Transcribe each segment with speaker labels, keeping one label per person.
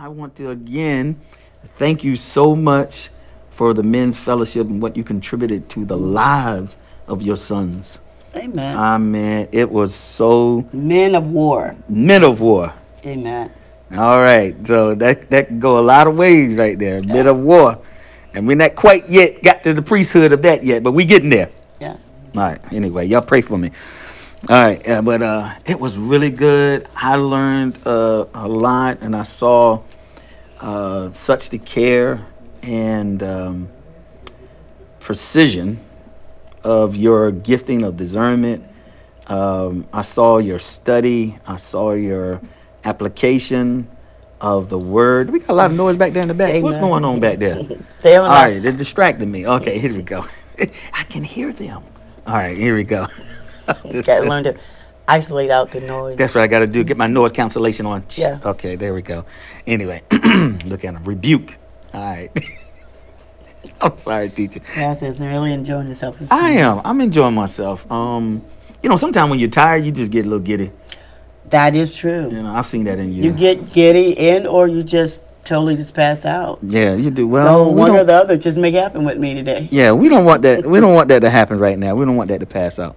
Speaker 1: I want to again thank you so much for the men's fellowship and what you contributed to the lives of your sons.
Speaker 2: Amen.
Speaker 1: Amen. it was so
Speaker 2: Men of war.
Speaker 1: men of war.
Speaker 2: Amen.
Speaker 1: All right, so that that can go a lot of ways right there. Men of war, and we're not quite yet got to the priesthood of that yet, but we getting there.
Speaker 2: Yes.
Speaker 1: All right. Anyway, y'all pray for me. All right, yeah, but uh, it was really good. I learned uh, a lot, and I saw uh, such the care and um, precision of your gifting of discernment. Um, I saw your study. I saw your application of the word. We got a lot of noise back there in the back. What's going on back there?
Speaker 2: They
Speaker 1: All right, they're distracting me. Okay, here we go. I can hear them. All right, here we go.
Speaker 2: You got to learn to isolate out the noise.
Speaker 1: That's what I got to do. Get my noise cancellation on.
Speaker 2: Yeah.
Speaker 1: Okay, there we go. Anyway, look at him. Rebuke. All right. I'm sorry, teacher.
Speaker 2: Yeah, I says really enjoying yourself.
Speaker 1: I am. I'm enjoying myself. Um, you know, sometimes when you're tired, you just get a little giddy.
Speaker 2: That is true.
Speaker 1: You know, I've seen that in you.
Speaker 2: You get giddy in, or you just totally just pass out.
Speaker 1: yeah, you do. Well,
Speaker 2: so
Speaker 1: we
Speaker 2: one or the other just make it happen with me today.
Speaker 1: Yeah, we don't want that. We don't want that to happen right now. We don't want that to pass out.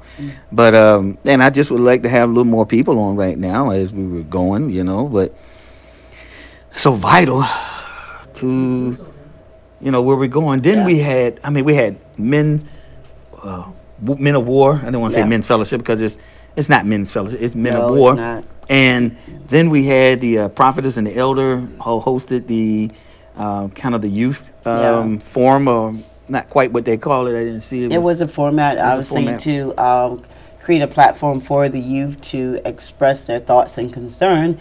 Speaker 1: But um, and I just would like to have a little more people on right now as we were going, you know. But so vital to you know where we're going. Then
Speaker 2: Yeah.
Speaker 1: we had, I mean, we had men, uh, men of war. I don't want to say
Speaker 2: Yeah.
Speaker 1: men's fellowship because it's it's not men's fellowship. It's men
Speaker 2: No,
Speaker 1: of
Speaker 2: it's
Speaker 1: war.
Speaker 2: not.
Speaker 1: And then we had the uh, prophetess and the elder who hosted the uh, kind of the youth um,
Speaker 2: Yeah.
Speaker 1: forum, or not quite what they call it. I didn't see it.
Speaker 2: It was a format,
Speaker 1: a
Speaker 2: obviously,
Speaker 1: format.
Speaker 2: to um, create a platform for the youth to express their thoughts and concern,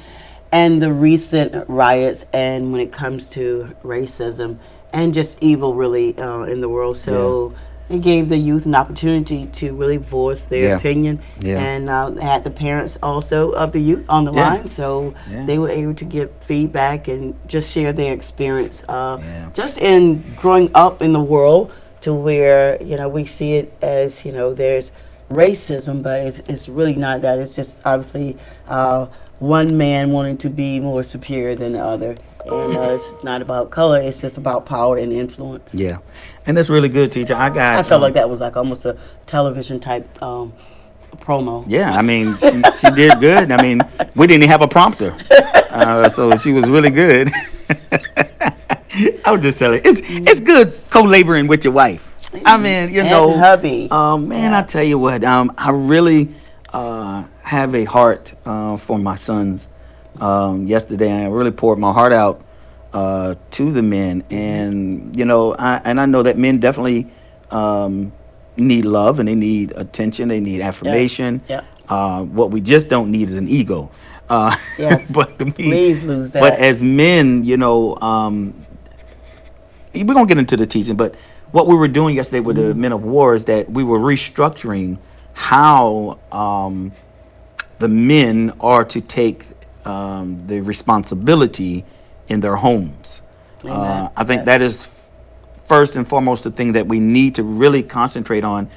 Speaker 2: and the recent riots, and when it comes to racism and just evil, really, uh, in the world. So it gave the youth an opportunity to really voice their
Speaker 1: Yeah.
Speaker 2: opinion,
Speaker 1: Yeah.
Speaker 2: and uh, had the parents also of the youth on the
Speaker 1: Yeah.
Speaker 2: line, so they were able to give feedback and just share their experience, uh, just in growing up in the world to where you know we see it as you know there's racism, but it's it's really not that. It's just obviously uh, one man wanting to be more superior than the other, and uh, it's not about color. It's just about power and influence.
Speaker 1: Yeah, and that's really good, teacher. I got.
Speaker 2: I felt
Speaker 1: um,
Speaker 2: like that was like almost a television type um, promo.
Speaker 1: Yeah, I mean, she, she did good. I mean, we didn't have a prompter, uh, so she was really good. I was just telling you, it's it's good co-laboring with your wife. I mean, you
Speaker 2: And
Speaker 1: know,
Speaker 2: hubby.
Speaker 1: Um, man, I tell you what, um, I really uh, have a heart uh, for my sons. Um, yesterday, I really poured my heart out uh, to the men, and you know, I, and I know that men definitely um, need love and they need attention, they need affirmation.
Speaker 2: Yeah.
Speaker 1: Uh, what we just don't need is an ego. Uh,
Speaker 2: Yes.
Speaker 1: but to me,
Speaker 2: Please lose that.
Speaker 1: But as men, you know, um, we're gonna get into the teaching, but what we were doing yesterday with the men of war is that we were restructuring how um, the men are to take um, the responsibility in their homes. Uh, I think that is first and foremost the thing that we need to really concentrate on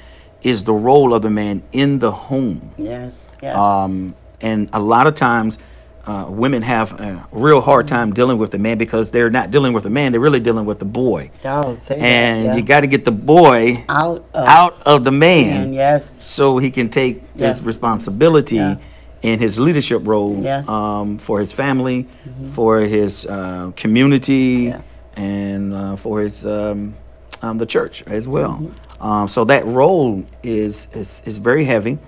Speaker 1: is the role of the man in the home.
Speaker 2: Yes. Yes.
Speaker 1: Um, and a lot of times, uh, women have a real hard time dealing with the man because they're not dealing with the man; they're really dealing with the boy.
Speaker 2: Don't say that.
Speaker 1: And
Speaker 2: yeah.
Speaker 1: you got to get the boy
Speaker 2: out of
Speaker 1: out of the man
Speaker 2: and yes.
Speaker 1: so he can take his responsibility
Speaker 2: Yeah.
Speaker 1: In his leadership role
Speaker 2: Yes.
Speaker 1: um, for his family, for his uh, community,
Speaker 2: Yeah.
Speaker 1: and uh, for his um, um, the church as well.
Speaker 2: Mm-hmm.
Speaker 1: Um, so that role is, is is very heavy,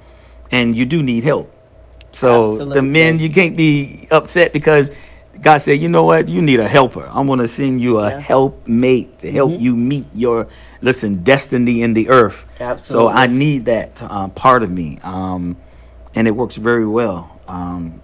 Speaker 1: and you do need help. So the men, you can't be upset because God said, you know what, you need a helper. I'm going to send you a
Speaker 2: Yeah.
Speaker 1: helpmate to help you meet your listen destiny in the earth. So I need that uh, part of me, um, and it works very well. Um,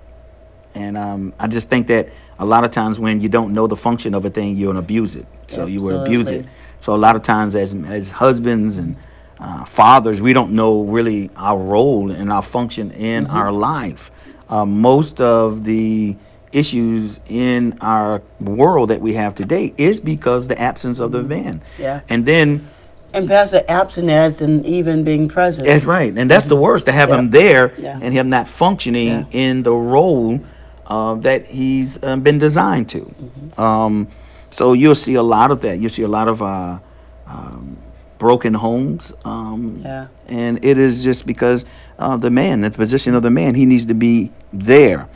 Speaker 1: and um, I just think that a lot of times when you don't know the function of a thing, you'll abuse it. So you will abuse it. So a lot of times, as as husbands and uh, fathers, we don't know really our role and our function in
Speaker 2: Mm-hmm.
Speaker 1: our life. Uh, most of the issues in our world that we have today is because the absence of the man.
Speaker 2: Mm-hmm. Yeah.
Speaker 1: And then
Speaker 2: And Pastor as and even being present.
Speaker 1: that's right, and that's the worst to have
Speaker 2: Yeah.
Speaker 1: him there
Speaker 2: Yeah.
Speaker 1: and him not functioning
Speaker 2: Yeah.
Speaker 1: in the role uh, that he's uh, been designed to. Um, so you'll see a lot of that. You'll see a lot of uh, um, broken homes. Um. And it is just because uh, the man, the position of the man, he needs to be there.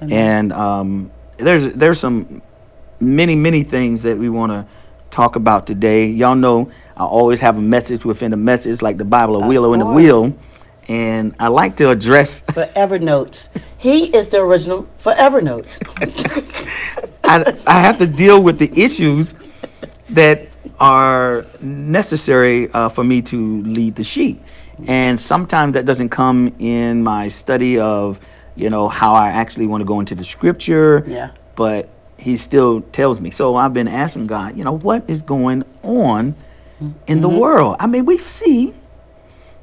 Speaker 1: And um, there's there's some many many things that we want to talk about today. Y'all know I always have a message within a message, like the Bible, a wheel in the wheel. And I like to address.
Speaker 2: Forever Notes. He is the original Forever Notes.
Speaker 1: I, I have to deal with the issues that are necessary uh, for me to lead the sheep. And sometimes that doesn't come in my study of, you know, how I actually want to go into the scripture.
Speaker 2: Yeah.
Speaker 1: But he still tells me. So I've been asking God, you know, what is going on in the world? I mean, we see,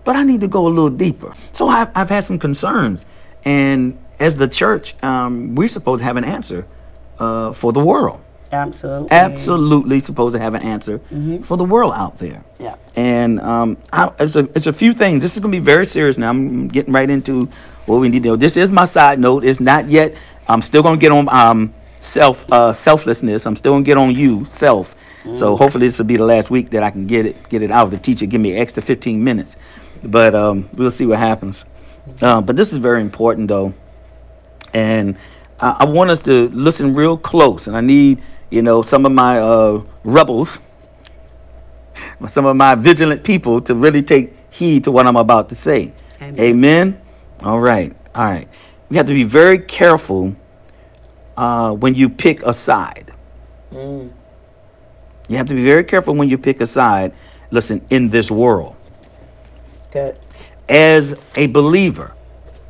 Speaker 1: but I need to go a little deeper. So I've, I've had some concerns. And as the church, um, we're supposed to have an answer uh, for the world.
Speaker 2: Absolutely.
Speaker 1: Absolutely supposed to have an answer for the world out there.
Speaker 2: Yeah.
Speaker 1: And um, I, it's, a, it's a few things. This is going to be very serious now. I'm getting right into what we need to know. This is my side note. It's not yet. I'm still going to get on um, self uh, selflessness. I'm still going to get on you, self. So hopefully this will be the last week that I can get it get it out. Of the teacher give me extra 15 minutes, but um, we'll see what happens. Uh, but this is very important though, and I, I want us to listen real close. And I need you know some of my uh, rebels, some of my vigilant people to really take heed to what I'm about to say.
Speaker 2: Amen.
Speaker 1: Amen. All right. All right. We have to be very careful uh, when you pick a side. You have to be very careful when you pick a side. Listen, in this world,
Speaker 2: It's good.
Speaker 1: as a believer,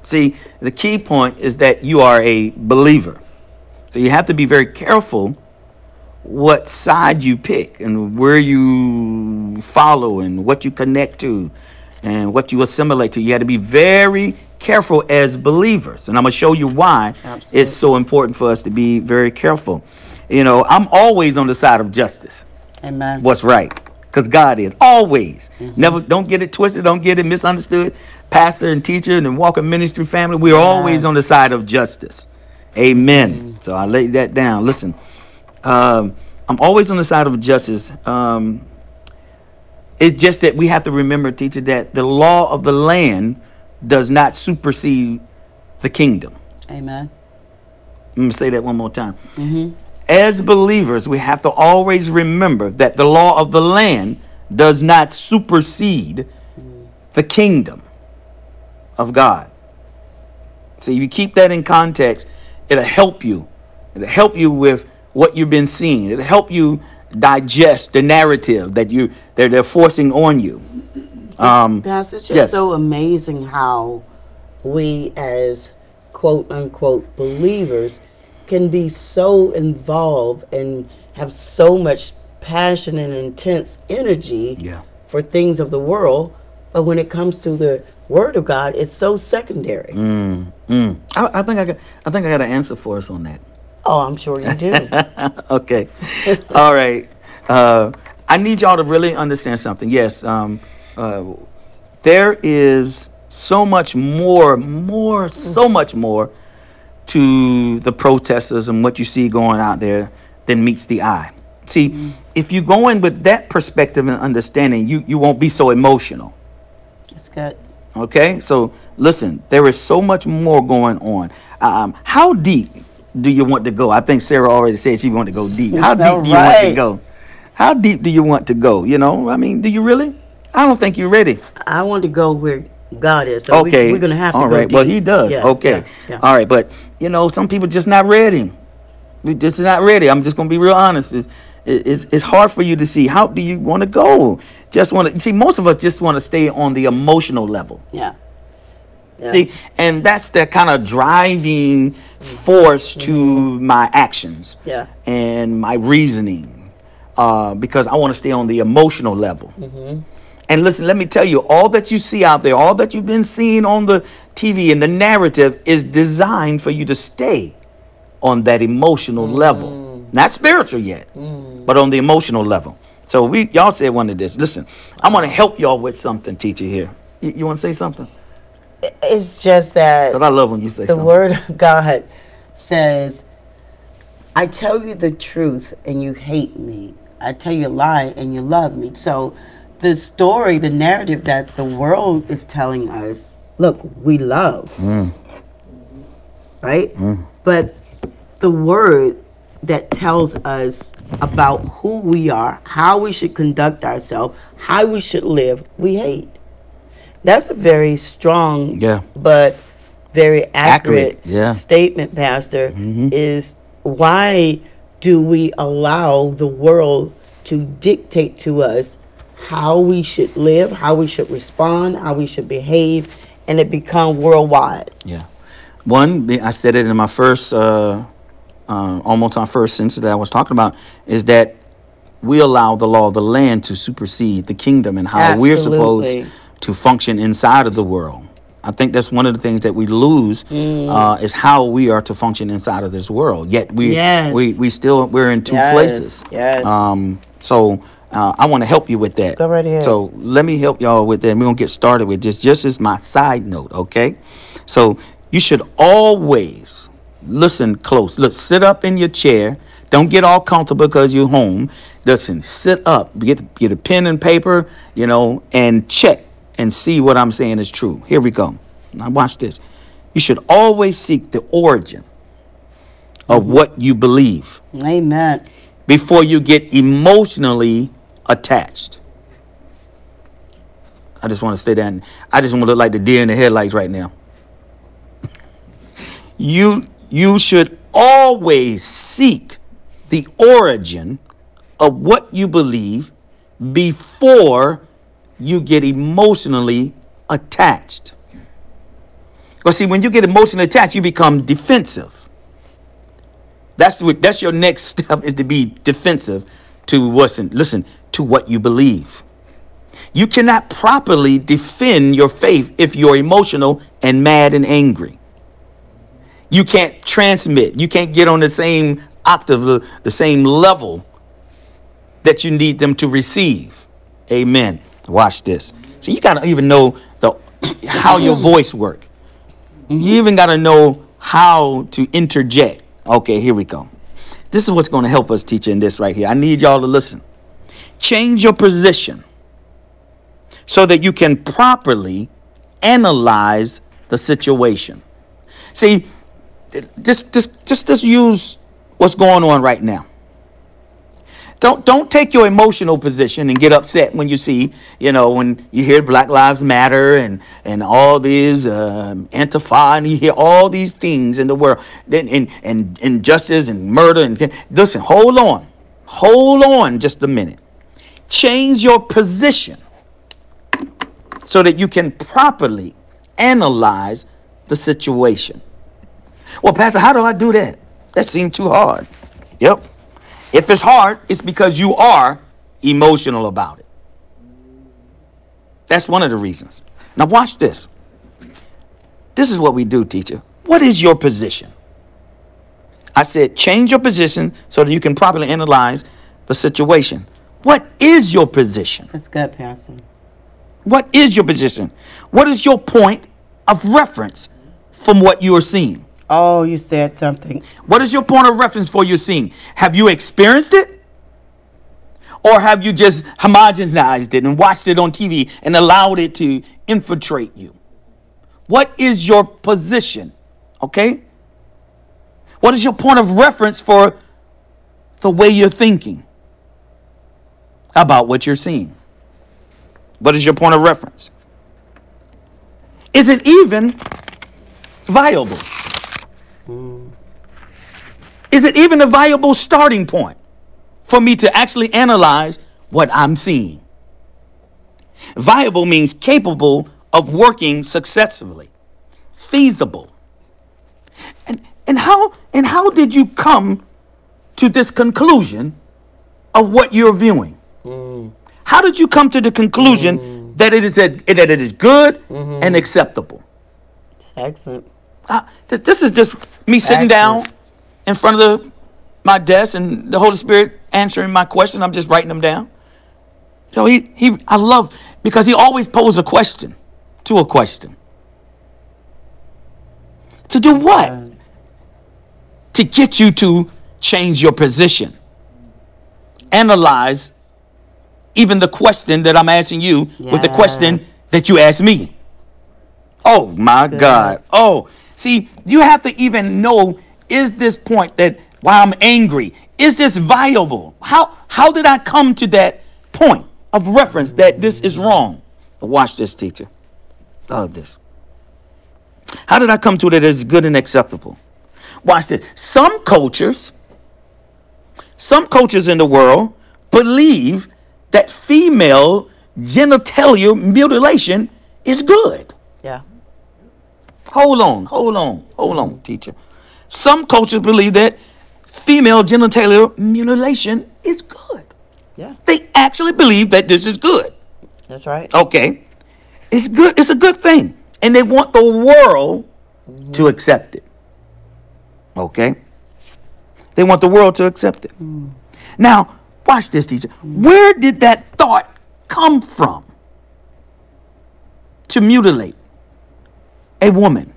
Speaker 1: see, the key point is that you are a believer. So you have to be very careful what side you pick and where you follow and what you connect to and what you assimilate to. You have to be very careful as believers. And I'm going to show you why
Speaker 2: Absolutely.
Speaker 1: it's so important for us to be very careful. You know, I'm always on the side of justice.
Speaker 2: Amen.
Speaker 1: what's right. Because god is always. Never don't get it twisted don't get it misunderstood. Pastor and teacher and walker ministry family we're always on the side of justice. Amen. So i lay that down. Listen um, i'm always on the side of justice. Um, it's just that we have to remember teacher that the law of the land does not supersede the kingdom
Speaker 2: Amen.
Speaker 1: let me say that one more time. Mm-hmm. As believers, we have to always remember that the law of the land does not supersede the kingdom of God. So if you keep that in context, it'll help you. It'll help you with what you've been seeing. It'll help you digest the narrative that you that they're forcing on you. Um,
Speaker 2: Pastor, it's just
Speaker 1: Yes.
Speaker 2: so amazing how we, as quote unquote believers, can be so involved and have so much passion and intense energy
Speaker 1: Yeah.
Speaker 2: for things of the world. But when it comes to the Word of God, it's so secondary.
Speaker 1: mm, I, I think I got I think I got an answer for us on that.
Speaker 2: Oh, I'm sure you do.
Speaker 1: okay. All right. Uh, I need y'all to really understand something. Yes, um, uh, there is so much more, more, so much more to the protesters and what you see going out there than meets the eye. See, if you go in with that perspective and understanding, you, you won't be so emotional.
Speaker 2: it's good.
Speaker 1: Okay, so listen, there is so much more going on. Um, how deep do you want to go? I think Sarah already said she wanted to go deep. How deep
Speaker 2: All
Speaker 1: do you want to go? How deep do you want to go? You know, I mean, do you really? I don't think you're ready.
Speaker 2: I want to go where God is. So we-
Speaker 1: okay,
Speaker 2: we're going to have to
Speaker 1: All right, well,
Speaker 2: deep.
Speaker 1: he does.
Speaker 2: Yeah,
Speaker 1: okay,
Speaker 2: yeah, yeah.
Speaker 1: all right, but you know, some people just not ready. We just not ready. I'm just gonna be real honest. It's, it's, it's hard for you to see. How do you want to go? Just want to see. Most of us just want to stay on the emotional level.
Speaker 2: Yeah. Yeah.
Speaker 1: See, and that's the kind of driving mm-hmm. force to mm-hmm. my actions
Speaker 2: Yeah.
Speaker 1: and my reasoning uh, because I want to stay on the emotional level. Mm-hmm. And listen, let me tell you, all that you see out there, all that you've been seeing on the TV and the narrative is designed for you to stay on that emotional mm. level. Not spiritual yet, mm. but on the emotional level. So we y'all said one of this. Listen, I'm gonna help y'all with something, teacher here. You, you wanna say something?
Speaker 2: It's just that
Speaker 1: Because I love when you say
Speaker 2: the
Speaker 1: something.
Speaker 2: word of God says, I tell you the truth and you hate me. I tell you a lie and you love me. So the story, the narrative that the world is telling us, look, we love. Mm. Right? Mm. But the word that tells us about who we are, how we should conduct ourselves, how we should live, we hate. That's a very strong
Speaker 1: Yeah.
Speaker 2: but very accurate,
Speaker 1: Accurate, yeah.
Speaker 2: statement, Pastor, mm-hmm. is why do we allow the world to dictate to us how we should live, how we should respond, how we should behave, and it become worldwide?
Speaker 1: Yeah. One, I said it in my first, uh, uh, almost my first sentence that I was talking about, is that we allow the law of the land to supersede the kingdom and how we're supposed to function inside of the world. I think that's one of the things that we lose
Speaker 2: Mm.
Speaker 1: uh, is how we are to function inside of this world. Yet we
Speaker 2: Yes.
Speaker 1: we we still we're in two
Speaker 2: Yes,
Speaker 1: places.
Speaker 2: yes.
Speaker 1: Um, so uh, I want to help you with that.
Speaker 2: Go right ahead.
Speaker 1: So let me help y'all with that. We're gonna get started with this. Just as my side note, okay? So you should always listen close. Look, sit up in your chair. Don't get all comfortable because you're home. Listen, sit up. Get get a pen and paper, you know, and check and see what I'm saying is true. Here we go. Now watch this. You should always seek the origin of what you believe
Speaker 2: Amen.
Speaker 1: before you get emotionally attached. I just want to stay down. I just want to look like the deer in the headlights right now. you you should always seek the origin of what you believe before you get emotionally attached. Because see, when you get emotionally attached, you become defensive. That's what that's your next step is to be defensive to listen to what you believe. You cannot properly defend your faith if you're emotional and mad and angry. You can't transmit. You can't get on the same octave, the- the same level that you need them to receive. Amen. Watch this. So you gotta even know the how your voice work. You even gotta know how to interject. Okay, here we go. This is what's gonna help us teach in this right here. I need y'all to listen. Change your position so that you can properly analyze the situation. See, just just just just use what's going on right now. Don't don't take your emotional position and get upset when you see, you know, when you hear Black Lives Matter and and all these um, Antifa and you hear all these things in the world, then and and injustice and murder and listen, hold on, hold on, just a minute. Change your position so that you can properly analyze the situation. Well, Pastor, how do I do that? That seemed too hard. Yep. If it's hard, it's because you are emotional about it. That's one of the reasons. Now, watch this. This is what we do, teacher. What is your position? I said, change your position so that you can properly analyze the situation. What is your position?
Speaker 2: That's good, Pastor.
Speaker 1: What is your position? What is your point of reference from what you are seeing?
Speaker 2: Oh, you said something.
Speaker 1: What is your point of reference for your seeing? Have you experienced it? Or have you just homogenized it and watched it on TV and allowed it to infiltrate you? What is your position? Okay? What is your point of reference for the way you're thinking about what you're seeing? What is your point of reference? Is it even viable? Mm. Is it even a viable starting point for me to actually analyze what I'm seeing? Viable means capable of working successfully, feasible. And, and, how, and how did you come to this conclusion of what you're viewing? Mm. How did you come to the conclusion mm. that it is a, that it is good mm-hmm. and acceptable?
Speaker 2: It's excellent.
Speaker 1: Uh, this, this is just me sitting down in front of the my desk and the Holy Spirit answering my questions. I'm just writing them down. So he he I love because he always poses a question to a question. To do what? To get you to change your position. Analyze even the question that I'm asking you with the question that you asked me. Oh my God. Oh, see, you have to even know is this point that why I'm angry, is this viable? How how did I come to that point of reference that this is wrong? Watch this, teacher. Love this. How did I come to that it's good and acceptable? Watch this. Some cultures, some cultures in the world believe that female genitalia mutilation is good.
Speaker 2: Yeah.
Speaker 1: Hold on, hold on, hold on, teacher. Some cultures believe that female genitalia mutilation is good.
Speaker 2: Yeah.
Speaker 1: They actually believe that this is good.
Speaker 2: That's right.
Speaker 1: Okay. It's good, it's a good thing. And they want the world mm-hmm. to accept it. Okay? They want the world to accept it. Mm. Now, watch this, teacher. Mm. Where did that thought come from? To mutilate a woman.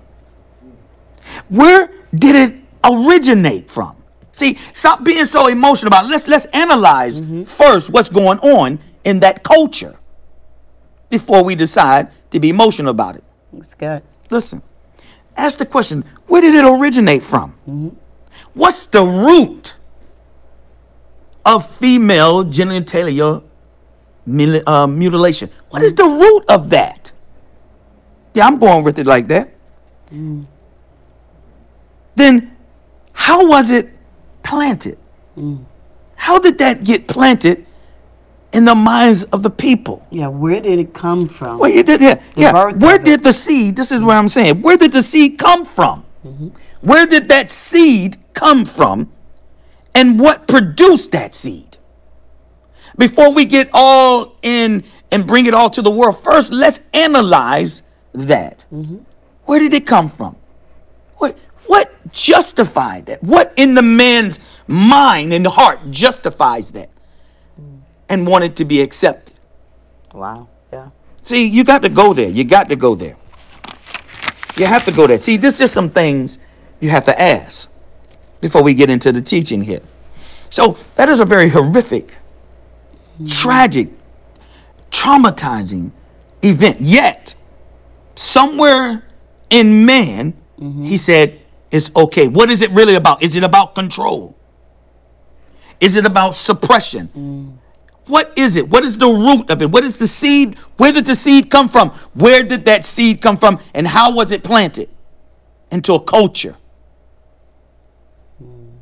Speaker 1: Where did it originate from? See, stop being so emotional about it. Let's let's analyze first what's going on in that culture before we decide to be emotional about it.
Speaker 2: It's good.
Speaker 1: Listen, ask the question where did it originate from? What's the root of female genitalia uh, mutilation? What is the root of that? Yeah, I'm going with it like that. Then, how was it planted? How did that get planted in the minds of the people?
Speaker 2: Yeah. Where did it come from?
Speaker 1: Well, you did, yeah, yeah. Where
Speaker 2: it.
Speaker 1: did the seed? This is what I'm saying. Where did the seed come from? Mm-hmm. Where did that seed come from? And what produced that seed? Before we get all in and bring it all to the world, first let's analyze that. Mm-hmm. Where did it come from? What what justified that? What in the man's mind and heart justifies that? Mm. And wanted to be accepted?
Speaker 2: Wow. Yeah.
Speaker 1: See, you got to go there. You got to go there. You have to go there. See, this is some things you have to ask before we get into the teaching here. So that is a very horrific, mm-hmm. tragic, traumatizing event. Yet, somewhere in man, mm-hmm. he said, it's okay. What is it really about? Is it about control? Is it about suppression? Mm. What is it? What is the root of it? What is the seed? Where did the seed come from? Where did that seed come from? And how was it planted into a culture? Mm.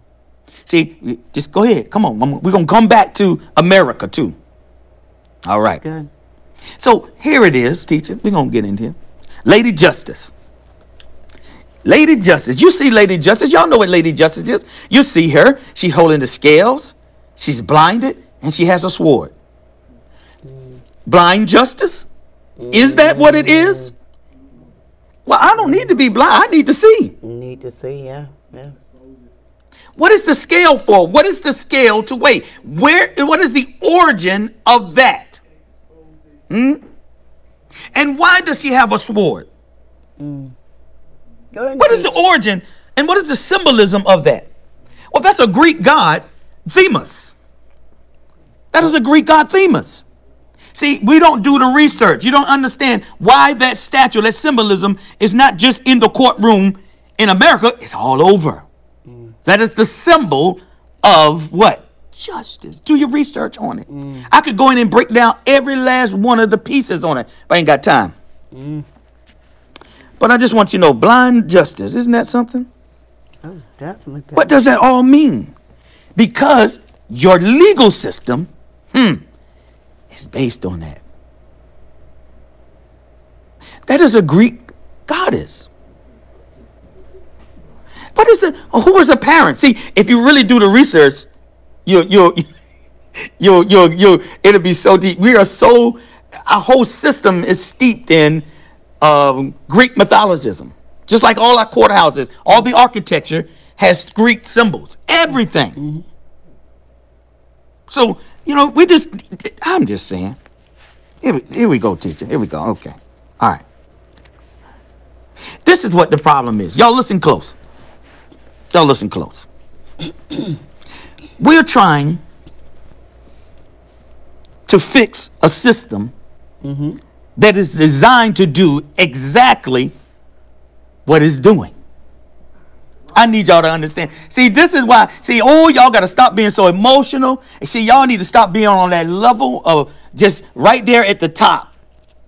Speaker 1: See, just go ahead. Come on. We're going to come back to America too. All right.
Speaker 2: Good.
Speaker 1: So here it is, teacher. We're going to get in here. Lady Justice. Lady Justice. You see Lady Justice. Y'all know what Lady Justice is. You see her. She's holding the scales. She's blinded and she has a sword. Blind justice? Is that what it is? Well, I don't need to be blind. I need to see.
Speaker 2: Need to see. Yeah. Yeah.
Speaker 1: What is the scale for? What is the scale to weigh? Where what is the origin of that? Hmm? And why does she have a sword?
Speaker 2: Ahead.
Speaker 1: What is the origin and what is the symbolism of that? Well, that's a Greek god, Themis. That is a Greek god, Themis. See, we don't do the research. You don't understand why that statue, that symbolism, is not just in the courtroom in America, it's all over. That is the symbol of what? Justice. Do your research on it. I could go in and break down every last one of the pieces on it, but I ain't got time. But I just want you to know blind justice, isn't that something?
Speaker 2: That was definitely. Good.
Speaker 1: What does that all mean? Because your legal system, hmm, is based on that. That is a Greek goddess. What is the who was a parent? See, if you really do the research, you you you you you it'll be so deep. We are so our whole system is steeped in um, Greek mythologism. Just like all our courthouses, all the architecture has Greek symbols. Everything. So you know, we just I'm just saying. Here we, here we go, teacher. Here we go. Okay. All right. This is what the problem is. Y'all listen close. Y'all listen close. We're trying to fix a system that is designed to do exactly what it's doing. I need y'all to understand. See, this is why. See, oh, y'all got to stop being so emotional. And see, y'all need to stop being on that level of just right there at the top.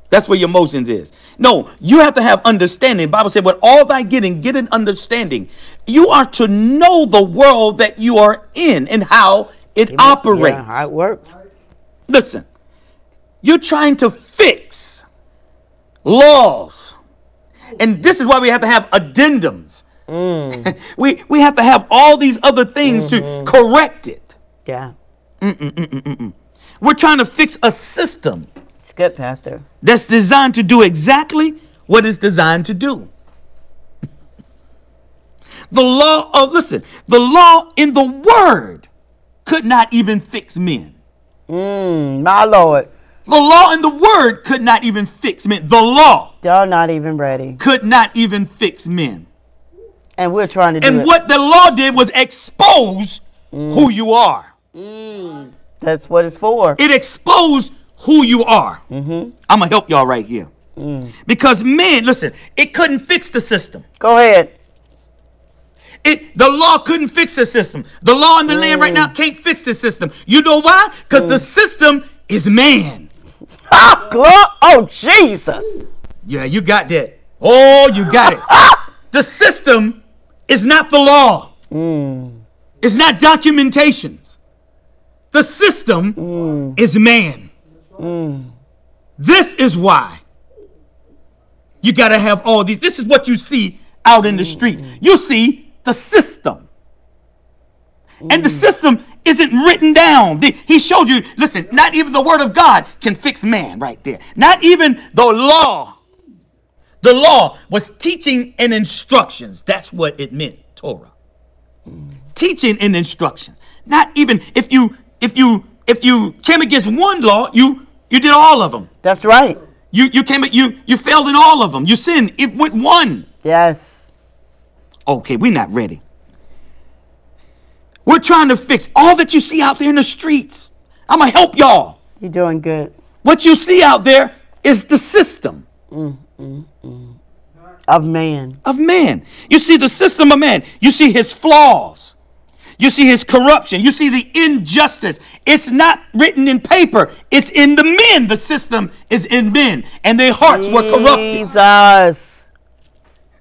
Speaker 1: That's where your emotions is. No, you have to have understanding. Bible said, "With all thy getting, get an understanding." You are to know the world that you are in and how it operates.
Speaker 2: Yeah, how it works.
Speaker 1: Listen, you're trying to fix laws. And this is why we have to have addendums. Mm. we, we have to have all these other things to mm-hmm. correct it.
Speaker 2: Yeah.
Speaker 1: We're trying to fix a system
Speaker 2: It's good, Pastor.
Speaker 1: that's designed to do exactly what it's designed to do. The law of, listen, the law in the word could not even fix men.
Speaker 2: Mm, my Lord.
Speaker 1: The law in the word could not even fix men. The law
Speaker 2: Y'all not even ready.
Speaker 1: could not even fix men.
Speaker 2: And we're trying to do
Speaker 1: And what the law did was expose who you are. Mm.
Speaker 2: That's what it's for.
Speaker 1: It exposed who you are. I'm gonna help y'all right here. Because men, listen, it couldn't fix the system.
Speaker 2: Go ahead.
Speaker 1: It the law couldn't fix the system. The law in the land right now mm. can't fix the system. You know why? Because the mm. system is man.
Speaker 2: Glo- oh, Jesus.
Speaker 1: Yeah, you got that. Oh, you got it. the system is not the law. Mm. It's not documentations. The system is man. This is why you got to have all these. This is what you see out in the streets. You see the system. And the system isn't written down. The- he showed you, listen, not even the word of God can fix man right there. Not even the law. The law was teaching and instructions. That's what it meant, Torah. Teaching and instruction. Not even if you if you if you came against one law, you you did all of them.
Speaker 2: That's right.
Speaker 1: You you came you you failed in all of them. You sinned it went one.
Speaker 2: Yes.
Speaker 1: Okay, we're not ready. We're trying to fix all that you see out there in the streets. I'm gonna help y'all.
Speaker 2: You're doing good.
Speaker 1: What you see out there is the system mm, mm, mm.
Speaker 2: Of man.
Speaker 1: of man. You see the system of man. You see his flaws. You see his corruption. You see the injustice. It's not written in paper. It's in the men. The system is in men, and their hearts were corrupted.
Speaker 2: Jesus.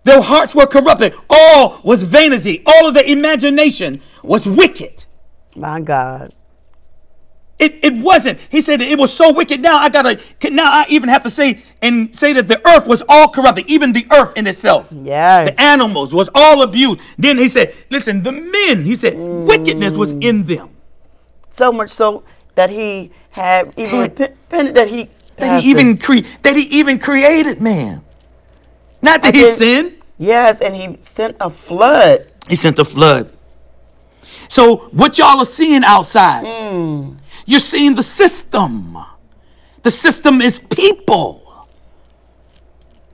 Speaker 1: Their hearts were corrupted. All was vanity. All of their imagination was wicked.
Speaker 2: My God.
Speaker 1: It, it wasn't. He said it was so wicked. Now I gotta. Now I even have to say and say that the earth was all corrupted. Even the earth in itself.
Speaker 2: Yes.
Speaker 1: The animals was all abused. Then he said, "Listen, the men." He said, mm. "Wickedness was in them."
Speaker 2: So much so that he had even repented that he
Speaker 1: That he even cre- that he even created man. Not that he sinned.
Speaker 2: Yes, and he sent a flood.
Speaker 1: He sent the flood. So what y'all are seeing outside, mm. You're seeing the system. The system is people,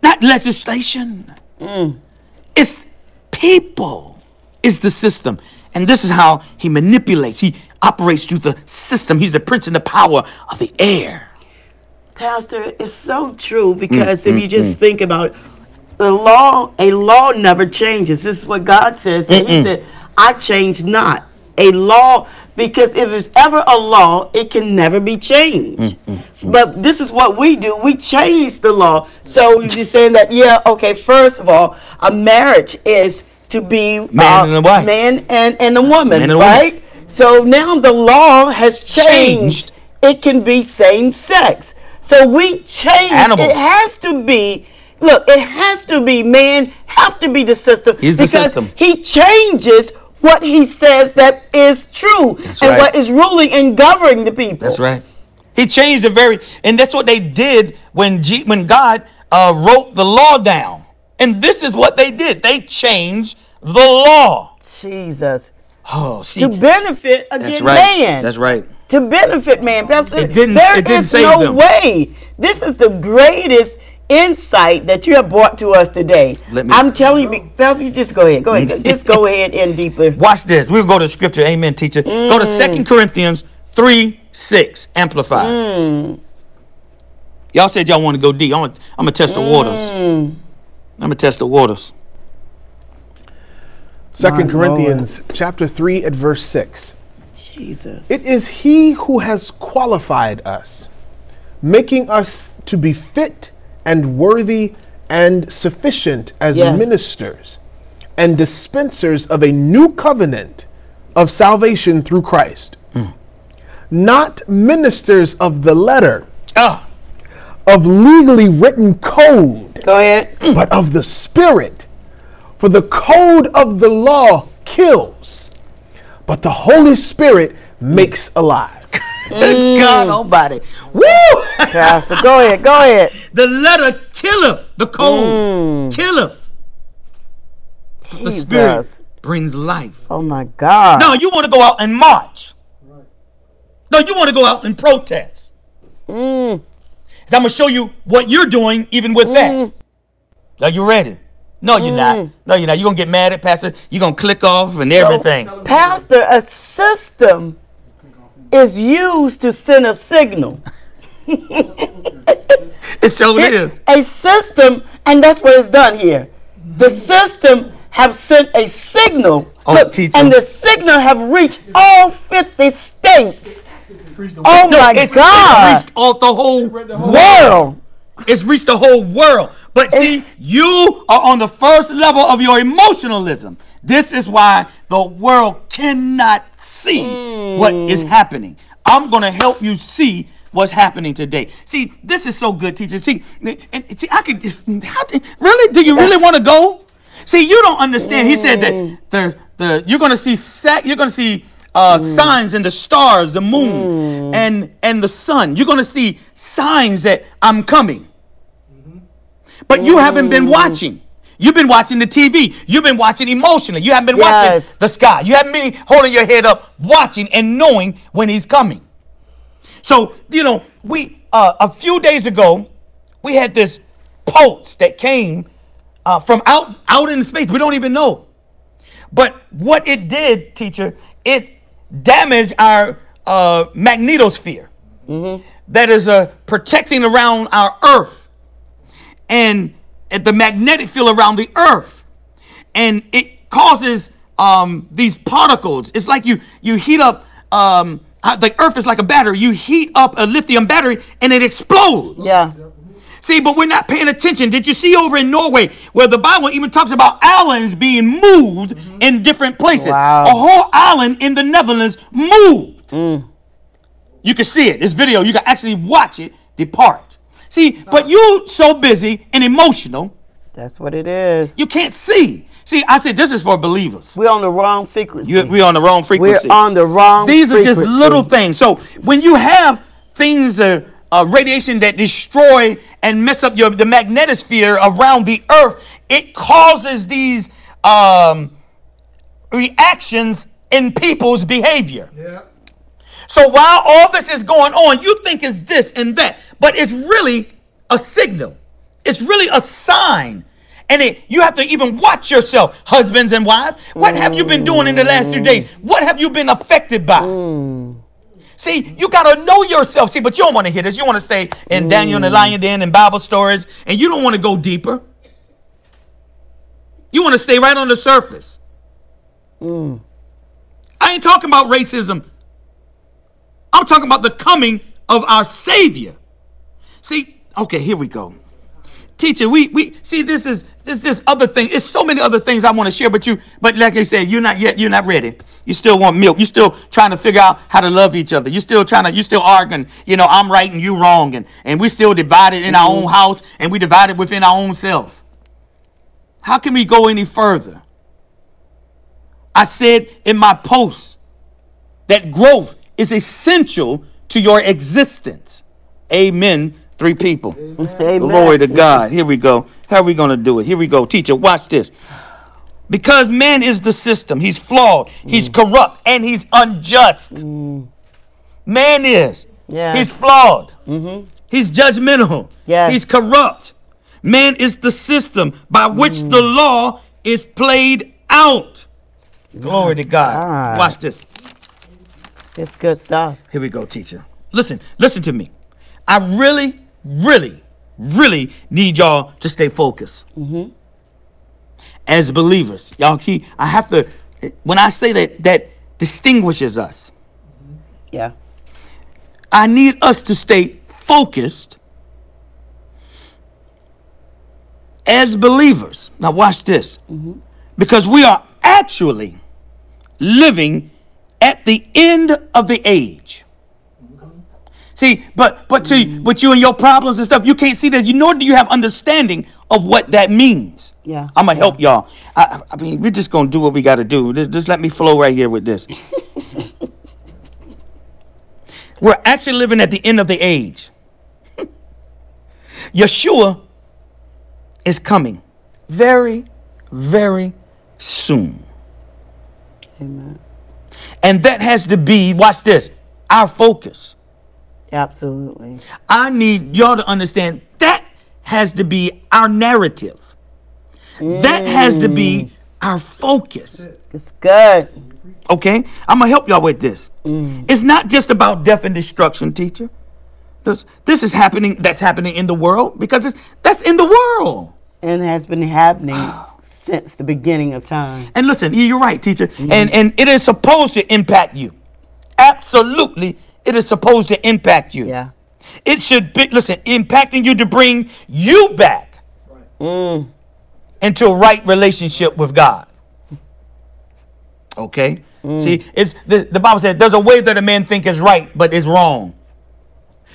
Speaker 1: not legislation. Mm. It's people is the system. And this is how he manipulates. He operates through the system. He's the prince and the power of the air.
Speaker 2: Pastor, it's so true because mm, if you mm, just think about it, the law, a law never changes. This is what God says. That He said, I change not. A law, because if it's ever a law, it can never be changed. Mm, mm, mm. But this is what we do. We change the law. So you're saying that, yeah, okay, first of all, a marriage is to be
Speaker 1: Man and a uh, wife.
Speaker 2: man and, and a woman,
Speaker 1: Man and a woman.
Speaker 2: right? So now the law has
Speaker 1: Changed.
Speaker 2: changed. It can be same sex. So we change.
Speaker 1: Animals.
Speaker 2: It has to be. Look, it has to be. Man have to be the system
Speaker 1: He's the system.
Speaker 2: he changes what he says that is true and
Speaker 1: right.
Speaker 2: what is ruling and governing the people.
Speaker 1: That's right. He changed the very, and that's what they did when G, when God uh, wrote the law down. And this is what they did. They changed the law.
Speaker 2: Jesus.
Speaker 1: Oh, see,
Speaker 2: To benefit
Speaker 1: that's
Speaker 2: again
Speaker 1: right.
Speaker 2: man.
Speaker 1: That's right.
Speaker 2: to benefit man. Pastor,
Speaker 1: It didn't-
Speaker 2: there
Speaker 1: it didn't
Speaker 2: is
Speaker 1: save
Speaker 2: no
Speaker 1: them.
Speaker 2: way. This is the greatest insight that you have brought to us today.
Speaker 1: Let me-
Speaker 2: I'm telling you, Pastor, you just go ahead. Go ahead. just go ahead and deeper.
Speaker 1: Watch this. We'll go to scripture. Amen, teacher. Go to
Speaker 2: Mm.
Speaker 1: Second Corinthians 3 6, amplified.
Speaker 2: Mm.
Speaker 1: Y'all said y'all want to go deep. I'm going to test the waters.
Speaker 2: Mm.
Speaker 1: I'm going to test the waters.
Speaker 3: Second
Speaker 2: My
Speaker 3: Corinthians chapter 3 at verse 6.
Speaker 2: Jesus.
Speaker 3: It is he who has qualified us, making us to be fit and worthy and sufficient as
Speaker 2: Yes.
Speaker 3: ministers and dispensers of a new covenant of salvation through Christ. Not ministers of the letter,
Speaker 1: Ah,
Speaker 3: of legally written code,
Speaker 2: go ahead.
Speaker 3: but of the Spirit. For the code of the law kills, but the Holy Spirit makes alive.
Speaker 2: Mm.
Speaker 1: God Almighty. Woo!
Speaker 2: Pastor, go ahead. Go ahead.
Speaker 1: the letter killeth, the cold
Speaker 2: Mm.
Speaker 1: killeth. The Spirit brings life.
Speaker 2: Oh my God.
Speaker 1: No, you want to go out and march. No, you want to go out and protest.
Speaker 2: Mm.
Speaker 1: I'm going to show you what you're doing even with that. Are you ready? No, you're
Speaker 2: Mm.
Speaker 1: not. No, you're not. You're going to get mad at Pastor. You're going to click off and everything.
Speaker 2: Pastor, a system is used to send a signal.
Speaker 1: It so is.
Speaker 2: A system, and that's what is done here. The system have sent a signal.
Speaker 1: Oh, teacher.
Speaker 2: and the signal have reached all 50 states. Oh my
Speaker 1: it's,
Speaker 2: God.
Speaker 1: It's reached all the whole world.
Speaker 2: World.
Speaker 1: It's reached the whole world. But see, you are on the first level of your emotionalism. This is why the world cannot see what mm. is happening. I'm going to help you see what's happening today. See, this is so good, teacher. See, and, see, I could just how, really. Do you really want to go? See, you don't understand. He said that mm. the the you're going to see sac, you're going to see uh, mm. signs in the stars, the moon, and and the sun. You're going to see signs that I'm coming. Mm-hmm. But you haven't been watching. You've been watching the TV. You've been watching emotionally. You haven't been
Speaker 2: Yes.
Speaker 1: watching the sky. You haven't been holding your head up, watching and knowing when he's coming. So, you know, we uh, a few days ago, we had this pulse that came uh, from out out in space. We don't even know. But what it did, teacher, it damaged our uh, magnetosphere. That is uh, protecting around our Earth and at the magnetic field around the earth. And it causes um, these particles. It's like you you heat up um, uh, the earth is like a battery. You heat up a lithium battery and it explodes.
Speaker 2: Yeah.
Speaker 1: see but we're not paying attention. Did you see over in norway where the bible even talks about islands being moved in different places?
Speaker 2: Wow.
Speaker 1: a whole island in the netherlands moved. You can see it. This video, you can actually watch it depart. See, but you so busy and emotional,
Speaker 2: That's what it is.
Speaker 1: you can't see. See, I said this is for believers.
Speaker 2: We're on the wrong frequency.
Speaker 1: You, we're on the wrong frequency.
Speaker 2: We're on the wrong
Speaker 1: These are just little things. So when you have things, uh, uh, radiation that destroy and mess up your the magnetosphere around the Earth, it causes these um, reactions in people's behavior. So while all this is going on, you think it's this and that, but it's really a signal. It's really a sign. And it, you have to even watch yourself, husbands and wives. What have you been doing in the last few days? What have you been affected by? See, you got to know yourself. See, but you don't want to hear this. You want to stay in Daniel and the lion den and Bible stories, and you don't want to go deeper. You want to stay right on the surface. I ain't talking about racism. I'm talking about the coming of our Savior. See, okay, here we go. Teacher, we we see this is this this other thing. It's so many other things I want to share, but you but like I said, you're not yet, you're not ready. You still want milk. You're still trying to figure out how to love each other. You're still trying to, you're still arguing, you know, I'm right and you wrong, and and we still divided in our own mm-hmm. house and we divided within our own self. How can we go any further? I said in my post that growth is essential to your existence. Amen. Three people.
Speaker 2: Amen.
Speaker 1: Glory to God. Here we go. How are we going to do it? Here we go. Teacher, watch this. Because man is the system. He's flawed. He's mm. corrupt and he's unjust. Mm. Man is.
Speaker 2: Yeah.
Speaker 1: He's flawed. Mm-hmm. He's judgmental.
Speaker 2: Yes.
Speaker 1: He's corrupt. Man is the system by which mm. the law is played out. Glory to God.
Speaker 2: God.
Speaker 1: Watch this.
Speaker 2: It's good stuff.
Speaker 1: Here we go, teacher. Listen, listen to me. I really, really, really need y'all to stay focused. Mm-hmm. As believers, y'all key. I have to. When I say that, that distinguishes us.
Speaker 2: Yeah.
Speaker 1: I need us to stay focused as believers. Now, watch this. Mm-hmm. Because we are actually living at the end of the age. See, but but to but you and your problems and stuff, you can't see that. You nor do you have understanding of what that means.
Speaker 2: Yeah.
Speaker 1: I'm gonna help y'all. I, I- I mean, we're just gonna do what we got to do. Just, just let me flow right here with this. We're actually living at the end of the age. Yeshua is coming very, very soon.
Speaker 2: Amen.
Speaker 1: And that has to be, watch this, our focus.
Speaker 2: Absolutely.
Speaker 1: I need y'all to understand that has to be our narrative. That has to be mm. our focus.
Speaker 2: It's good.
Speaker 1: Okay? I'm gonna help y'all with this. Mm. It's not just about death and destruction, teacher. This, this is happening, that's happening in the world because it's that's in the world.
Speaker 2: And has been happening ah. Since the beginning of time.
Speaker 1: And listen, you- you're right, teacher. Mm-hmm. And and it is supposed to impact you. Absolutely, it is supposed to impact you.
Speaker 2: Yeah.
Speaker 1: It should be listen, impacting you to bring you back mm. into a right relationship with God. Okay? Mm. See, it's the, the Bible said there's a way that a man think is right, but is wrong.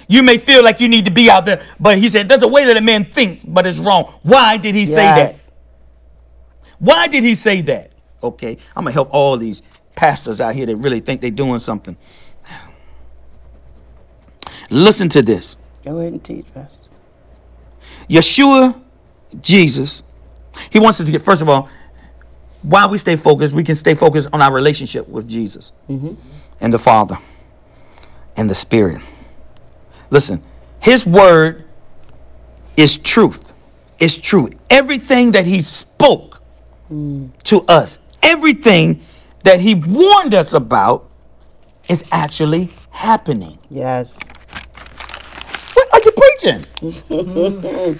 Speaker 1: You may feel like you need to be out there, but he said there's a way that a man thinks, but is wrong. Why did he say that?
Speaker 2: Yes.
Speaker 1: Why did he say that? Okay, I'm gonna help all these pastors out here that really think they're doing something. Listen to this.
Speaker 2: Go ahead and teach, Pastor.
Speaker 1: Yeshua, Jesus, he wants us to get, first of all, while we stay focused, we can stay focused on our relationship with Jesus mm-hmm. and the Father and the Spirit. Listen, his word is truth. It's true. Everything that he spoke to us, everything that he warned us about is actually happening.
Speaker 2: Yes.
Speaker 1: What are you preaching?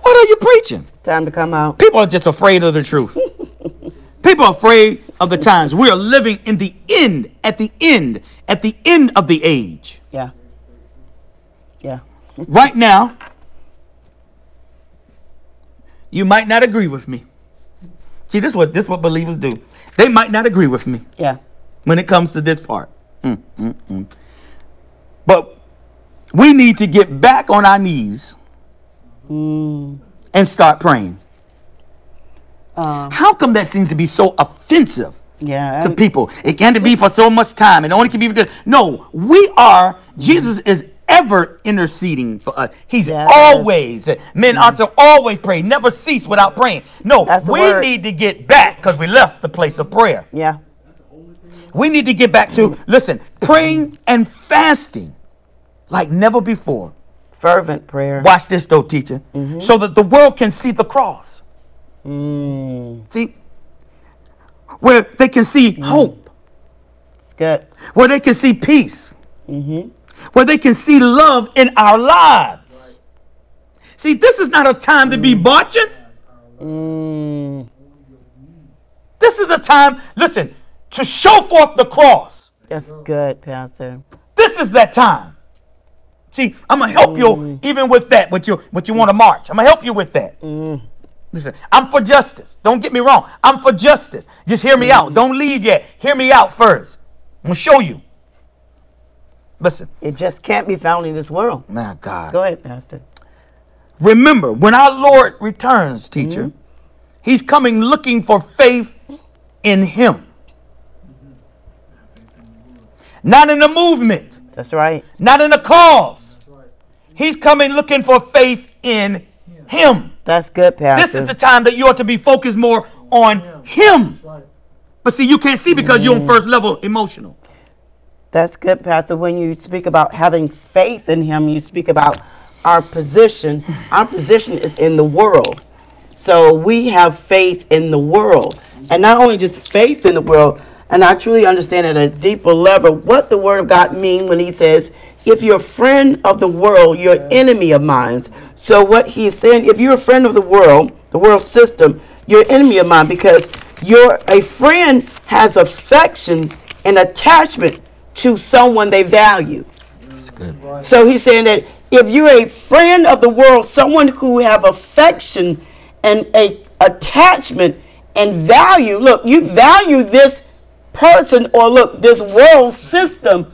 Speaker 1: what are you preaching?
Speaker 2: Time to come out.
Speaker 1: People are just afraid of the truth. People are afraid of the times. We are living in the end, at the end, at the end of the age.
Speaker 2: Yeah. Yeah.
Speaker 1: Right now, you might not agree with me. See, this is what this is what believers do. They might not agree with me
Speaker 2: Yeah.
Speaker 1: when it comes to this part. Mm, mm, mm. But we need to get back on our knees and start praying. How come that seems to be so offensive
Speaker 2: Yeah.
Speaker 1: to people? It can't be for so much time. It only can be for this. No, we are. Jesus is ever interceding for us. He's
Speaker 2: Yes.
Speaker 1: always. Men mm. ought to always pray. Never cease without praying. No,
Speaker 2: That's
Speaker 1: we
Speaker 2: word.
Speaker 1: need to get back because we left the place of prayer.
Speaker 2: Yeah.
Speaker 1: We need to get back to listen, praying and fasting like never before.
Speaker 2: Fervent prayer.
Speaker 1: Watch this though, teacher, mm-hmm. so that the world can see the cross.
Speaker 2: Mm.
Speaker 1: See, where they can see mm. hope,
Speaker 2: It's good.
Speaker 1: where they can see peace, mm-hmm. Where they can see love in our lives. See, this is not a time to be mm. marching.
Speaker 2: Mm.
Speaker 1: This is a time, listen, to show forth the cross.
Speaker 2: That's good, Pastor.
Speaker 1: This is that time. See, I'm gonna help you mm. even with that. What you what you want to march? I'm gonna help you with that. Mm. Listen, I'm for justice. Don't get me wrong. I'm for justice. Just hear me out. Don't leave yet. Hear me out first. I'm gonna show you. Listen,
Speaker 2: It just can't be found in this world.
Speaker 1: now God.
Speaker 2: Go ahead, Pastor.
Speaker 1: Remember, when our Lord returns, teacher, mm-hmm. He's coming looking for faith in Him, not in the movement.
Speaker 2: That's right.
Speaker 1: not in the cause. He's coming looking for faith in Him.
Speaker 2: That's good, Pastor.
Speaker 1: This is the time that you ought to be focused more on Him. But see, you can't see because you're on mm. first level emotional.
Speaker 2: That's good, Pastor. When you speak about having faith in Him, you speak about our position, our position is in the world. So we have faith in the world. And not only just faith in the world, and I truly understand at a deeper level what the word of God means when he says, if you're a friend of the world, you're an enemy of mine. So what he's saying, if you're a friend of the world, the world system, you're an enemy of mine because you're a friend has affection and attachment to someone they value. So he's saying that if you're a friend of the world, someone who have affection and a attachment and value, look, you value this person or look, this world system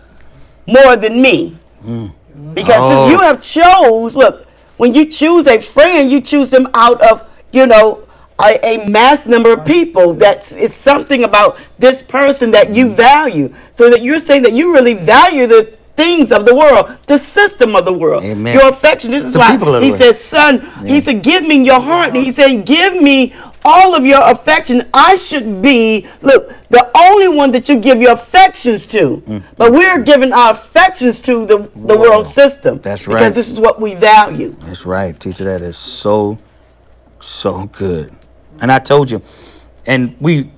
Speaker 2: more than me. Mm. Because
Speaker 1: Oh.
Speaker 2: if you oh. have chose, look, when you choose a friend, you choose them out of, you know, a, a mass number of people. That's something about this person that you value. So that you're saying that you really value the things of the world, the system of the world,
Speaker 1: Amen.
Speaker 2: your affection. This is
Speaker 1: The
Speaker 2: why
Speaker 1: people of the
Speaker 2: he says, "Son," he said, "Give me your heart." He said, "Give me all of your affection." I should be look the only one that you give your affections to,
Speaker 1: Mm.
Speaker 2: but we're giving our affections to the the world system.
Speaker 1: That's right.
Speaker 2: Because this is what we value.
Speaker 1: That's right, teacher. That is so, so good. And I told you, and we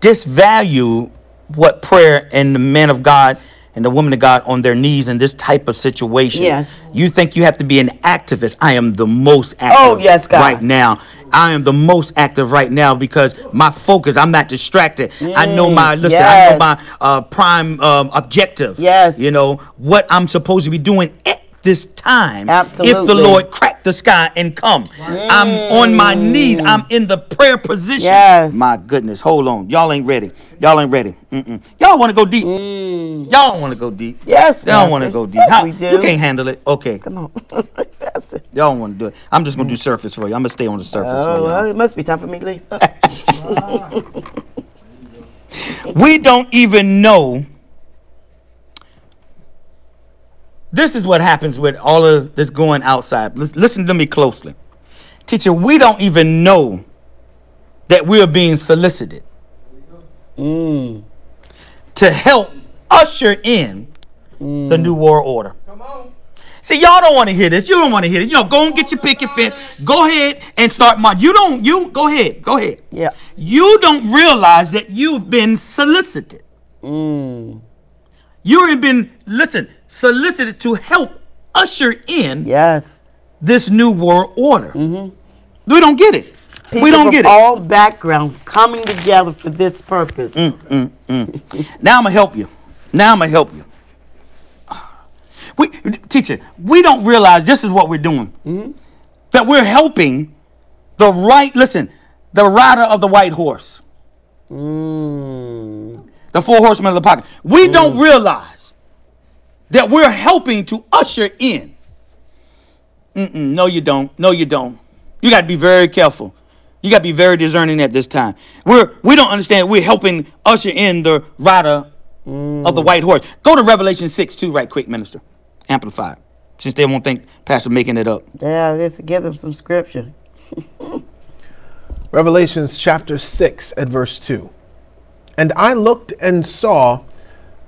Speaker 1: disvalue what prayer and the man of God and the woman of God on their knees in this type of situation.
Speaker 2: Yes.
Speaker 1: You think you have to be an activist. I am the most active
Speaker 2: Oh, yes, God.
Speaker 1: right now. I am the most active right now because my focus, I'm not distracted. I know my, listen, I know
Speaker 2: Mm,
Speaker 1: my uh, prime um, objective.
Speaker 2: Yes.
Speaker 1: You know, what I'm supposed to be doing at this time. If the Lord crack the sky and come. I'm on my knees. I'm in the prayer position.
Speaker 2: Yes.
Speaker 1: My goodness. Hold on. Y'all ain't ready. Y'all ain't ready. Mm-mm. Y'all want to go deep. Mm. Y'all don't want to go deep.
Speaker 2: Yes,
Speaker 1: Y'all want to go deep.
Speaker 2: Yes,
Speaker 1: How-
Speaker 2: we do.
Speaker 1: You can't handle it. Okay.
Speaker 2: Come on, Pastor.
Speaker 1: Y'all don't want to do it. I'm just going to do surface for you. I'm going to stay on the surface
Speaker 2: Oh,
Speaker 1: for
Speaker 2: well,
Speaker 1: you.
Speaker 2: it must be time for me to leave.
Speaker 1: We don't even know. This is what happens with all of this going outside. Listen to me closely. Teacher, we don't even know that we are being solicited to help usher in the new world order. See, y'all don't want to hear this. You don't want to hear it. You know, go and get your picket fence. Go ahead and start march. You don't. You go ahead. Go ahead.
Speaker 2: Yeah.
Speaker 1: You don't realize that you've been solicited.
Speaker 2: Mm.
Speaker 1: You have been listen solicited to help usher in
Speaker 2: Yes.
Speaker 1: this new world order. Mm-hmm. We don't get it. we don't get it.
Speaker 2: all background coming together for this purpose.
Speaker 1: Mm. mm, mm. Now I'm gonna help you. Now I'm gonna help you. We, teacher, we don't realize this is what we're doing. Mm-hmm. That we're helping the right. Listen, the rider of the white horse,
Speaker 2: Mm.
Speaker 1: the four horsemen of the pocket. We don't mm. realize that we're helping to usher in. Mm-mm, no, you don't. No, you don't. You got to be very careful. You got to be very discerning at this time. We're we don't understand. We're helping usher in the rider of the mm. white horse. Go to Revelation six two, right quick, minister. Amplified, since they won't think Pastor making it up.
Speaker 2: Yeah, let's give them some scripture.
Speaker 3: Revelations chapter 6 at verse 2. And I looked and saw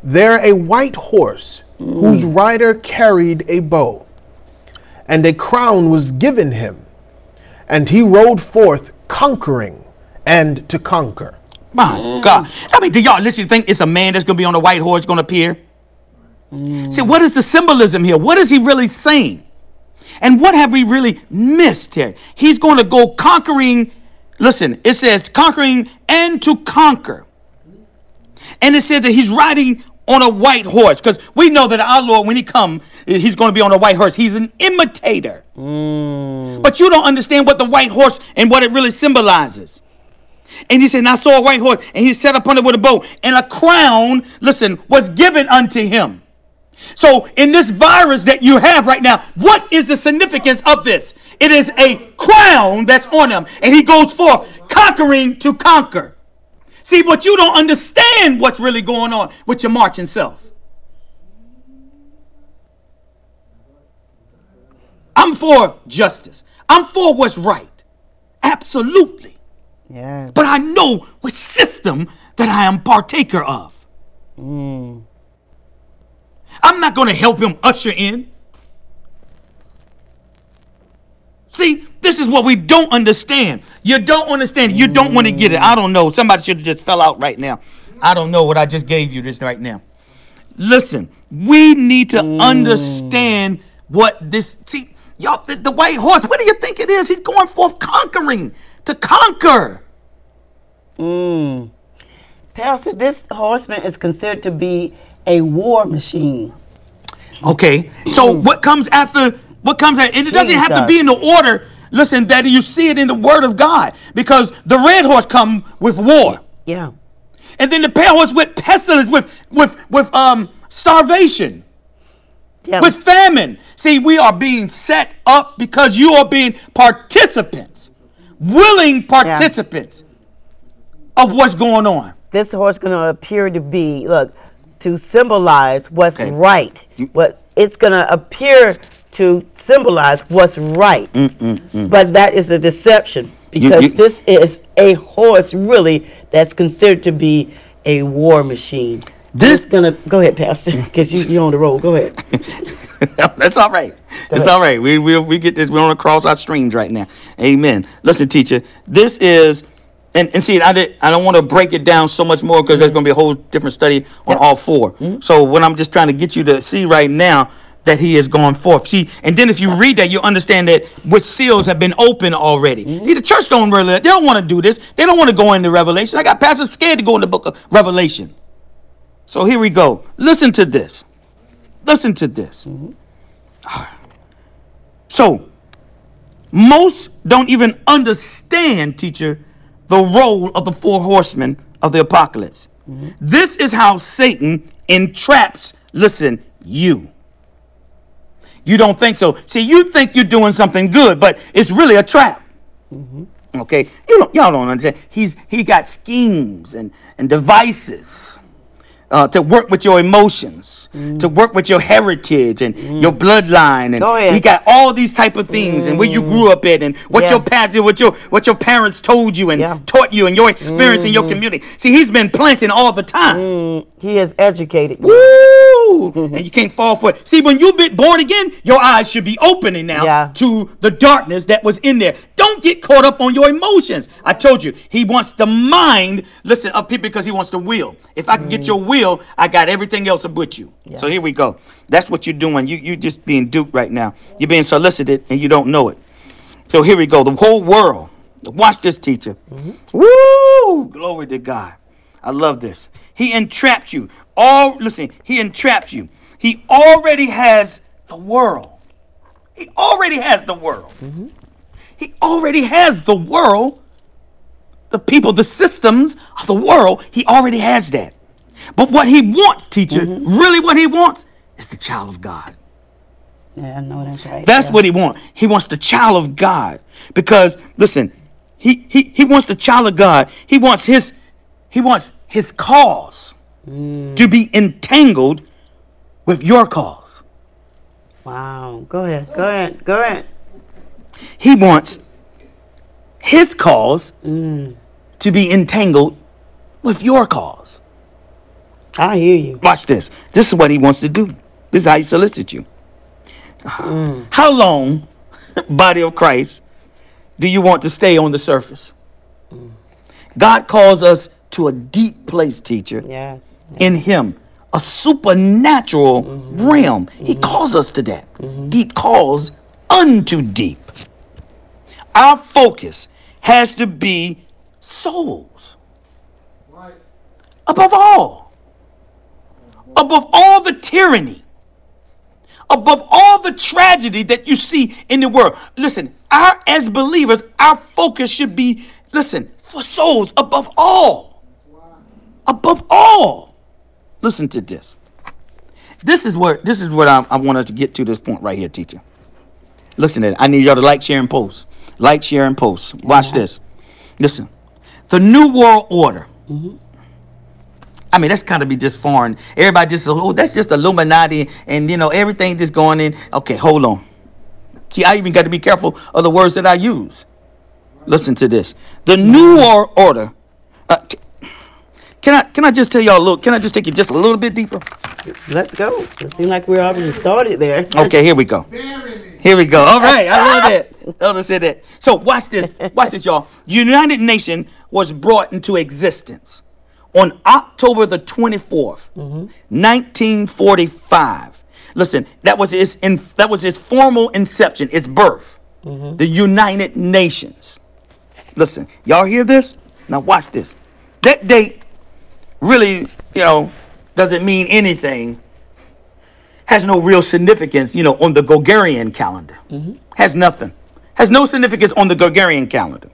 Speaker 3: there a white horse whose rider carried a bow, and a crown was given him, and he rode forth conquering and to conquer.
Speaker 1: My God. I mean, do y'all listen? Think it's a man that's going to be on a white horse going to appear? Mm. See, what is the symbolism here? What is he really saying? And what have we really missed here? He's going to go conquering. Listen, it says conquering and to conquer. And it said that he's riding on a white horse because we know that our Lord, when he come, he's going to be on a white horse. He's an imitator. Mm. But you don't understand what the white horse and what it really symbolizes. And he said, And I saw a white horse, and he sat upon it with a bow, and a crown, listen, was given unto him. So, in this virus that you have right now, what is the significance of this? It is a crown that's on him, and he goes forth conquering to conquer. See, but you don't understand what's really going on with your marching self. I'm for justice, I'm for what's right. Absolutely.
Speaker 2: Yes.
Speaker 1: But I know which system that I am partaker of. Mm. I'm not going to help him usher in. See, this is what we don't understand. You don't understand. You don't want to get it. I don't know. Somebody should have just fell out right now. I don't know what I just gave you this right now. Listen, we need to understand what this. See, y'all, the, the white horse. What do you think it is? He's going forth conquering to conquer. Mm.
Speaker 2: Pastor, this horseman is considered to be a war machine.
Speaker 1: Okay. So what comes after? What comes after? And it doesn't have to be in the order. Listen, that you see it in the Word of God, because the red horse come with war,
Speaker 2: Yeah.
Speaker 1: and then the pale horse with pestilence, with with with um starvation,
Speaker 2: Yeah.
Speaker 1: with famine. See, we are being set up because you are being participants, willing participants of what's going on.
Speaker 2: this horse going to appear to be look to symbolize what's
Speaker 1: Okay.
Speaker 2: right.
Speaker 1: You-
Speaker 2: what it's going to appear to symbolize what's right. Mm, mm, mm. But that is a deception because
Speaker 1: you-
Speaker 2: this is a horse really that's considered to be a war machine.
Speaker 1: This-
Speaker 2: to go ahead, Pastor, because you, you're on the road. Go ahead.
Speaker 1: That's all right. It's
Speaker 2: ahead.
Speaker 1: all right. We, we we get this. We're on cross our streams right now. Amen. Listen, teacher. This is. And, and see, I, did, I don't want to break it down so much more because there's mm-hmm. going to be a whole different study on all 4 mm-hmm. So what I'm just trying to get you to see right now that he has gone forth. See, and then if you read that, you understand that which seals have been opened already. Mm-hmm. See, the church don't really, they don't want to do this. They don't want to go into Revelation. I got pastors scared to go in the book of Revelation. So here we go. Listen to this. Listen to this. Mm-hmm. So, most don't even understand, teacher, the role of the four horsemen of the apocalypse. Mm-hmm. This is how Satan entraps, listen, you. You don't think so. See, you think you're doing something good, but it's really a trap. Mm-hmm. Okay, you don't, y'all don't understand. He's he got schemes and and devices uh, to work with your emotions, to mm. work with your heritage and mm. your bloodline, and
Speaker 2: Go ahead.
Speaker 1: he got all these type of things, and where you mm. grew up at, and what
Speaker 2: Yeah.
Speaker 1: your parents, what your what your parents told you and
Speaker 2: Yeah.
Speaker 1: taught you, and your experience in your mm-hmm. community. See, he's been planting all the time.
Speaker 2: He has educated you.
Speaker 1: Woo! and you can't fall for it. See, when you've been born again, your eyes should be opening now
Speaker 2: Yeah.
Speaker 1: to the darkness that was in there. Don't get caught up on your emotions. I told you, he wants the mind, listen, up people because he wants the will. If I can get your will, I got everything else about you. So here we go. That's what you're doing. You you're just being duped right now. You're being solicited and you don't know it. So here we go. The whole world. Watch this, teacher. Mm-hmm. Woo! Glory to God. I love this. He entrapped you. All listen, he entrapped you. He already has the world. He already has the world. He already has the world. The people, the systems of the world, he already has that. But what he wants, teacher, mm-hmm. really what he wants, is the child of God.
Speaker 2: Yeah, I know that's right.
Speaker 1: That's
Speaker 2: yeah.
Speaker 1: what he wants. He wants the child of God. Because listen, he he he wants the child of God. He wants his he wants his cause to be entangled with your cause.
Speaker 2: Wow. Go ahead. Go ahead. Go ahead.
Speaker 1: He wants his cause mm. to be entangled with your cause.
Speaker 2: I hear you.
Speaker 1: Watch this. This is what he wants to do. This is how he solicits you. Mm. How long, body of Christ, do you want to stay on the surface? Mm. God calls us to a deep place, teacher,
Speaker 2: Yes.
Speaker 1: in Him, a supernatural mm-hmm. realm. He mm-hmm. calls us to that. Mm-hmm. Deep calls unto deep. Our focus has to be souls. Right. Above all. Above all the tyranny. Above all the tragedy that you see in the world. Listen, our as believers, our focus should be, listen, for souls above all. Above all. Listen to this. This is where this is what I, I want us to get to this point right here, teacher. Listen to it. I need y'all to like, share, and post. Like, share, and post. Watch this. Listen. The New World Order. I mean, that's kind of be just foreign. Everybody just, oh, that's just Illuminati, and you know, everything just going in. Okay, hold on. See, I even got to be careful of the words that I use. Listen to this. The New World Order. Uh, can I can I just tell y'all a little? Can I just take you just a little bit deeper?
Speaker 2: Let's go. It seems like we're already started there.
Speaker 1: Okay, here we go. Here we go. All right, I love it. Elder said that. So watch this. Watch this, y'all. United Nation was brought into existence on October the 24th, 1945. Listen, that was its in, that was its formal inception, its birth. The United Nations. Listen, y'all hear this? Now watch this. That date really, you know, doesn't mean anything. Has no real significance, you know, on the Gregorian calendar. Mm-hmm. Has nothing. Has no significance on the Gregorian calendar.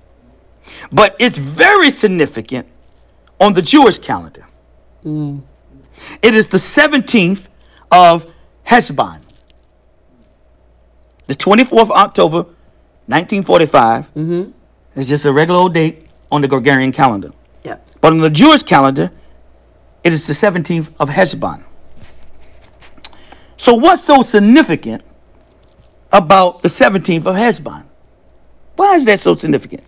Speaker 1: But it's very significant on the Jewish calendar. Mm. It is the 17th of Heshvan. The 24th of October, 1945. Mm-hmm. It's just a regular old date on the Gregorian calendar.
Speaker 2: Yeah.
Speaker 1: But on the Jewish calendar, it is the 17th of Heshvan. So, what's so significant about the 17th of Heshvan? Why is that so significant?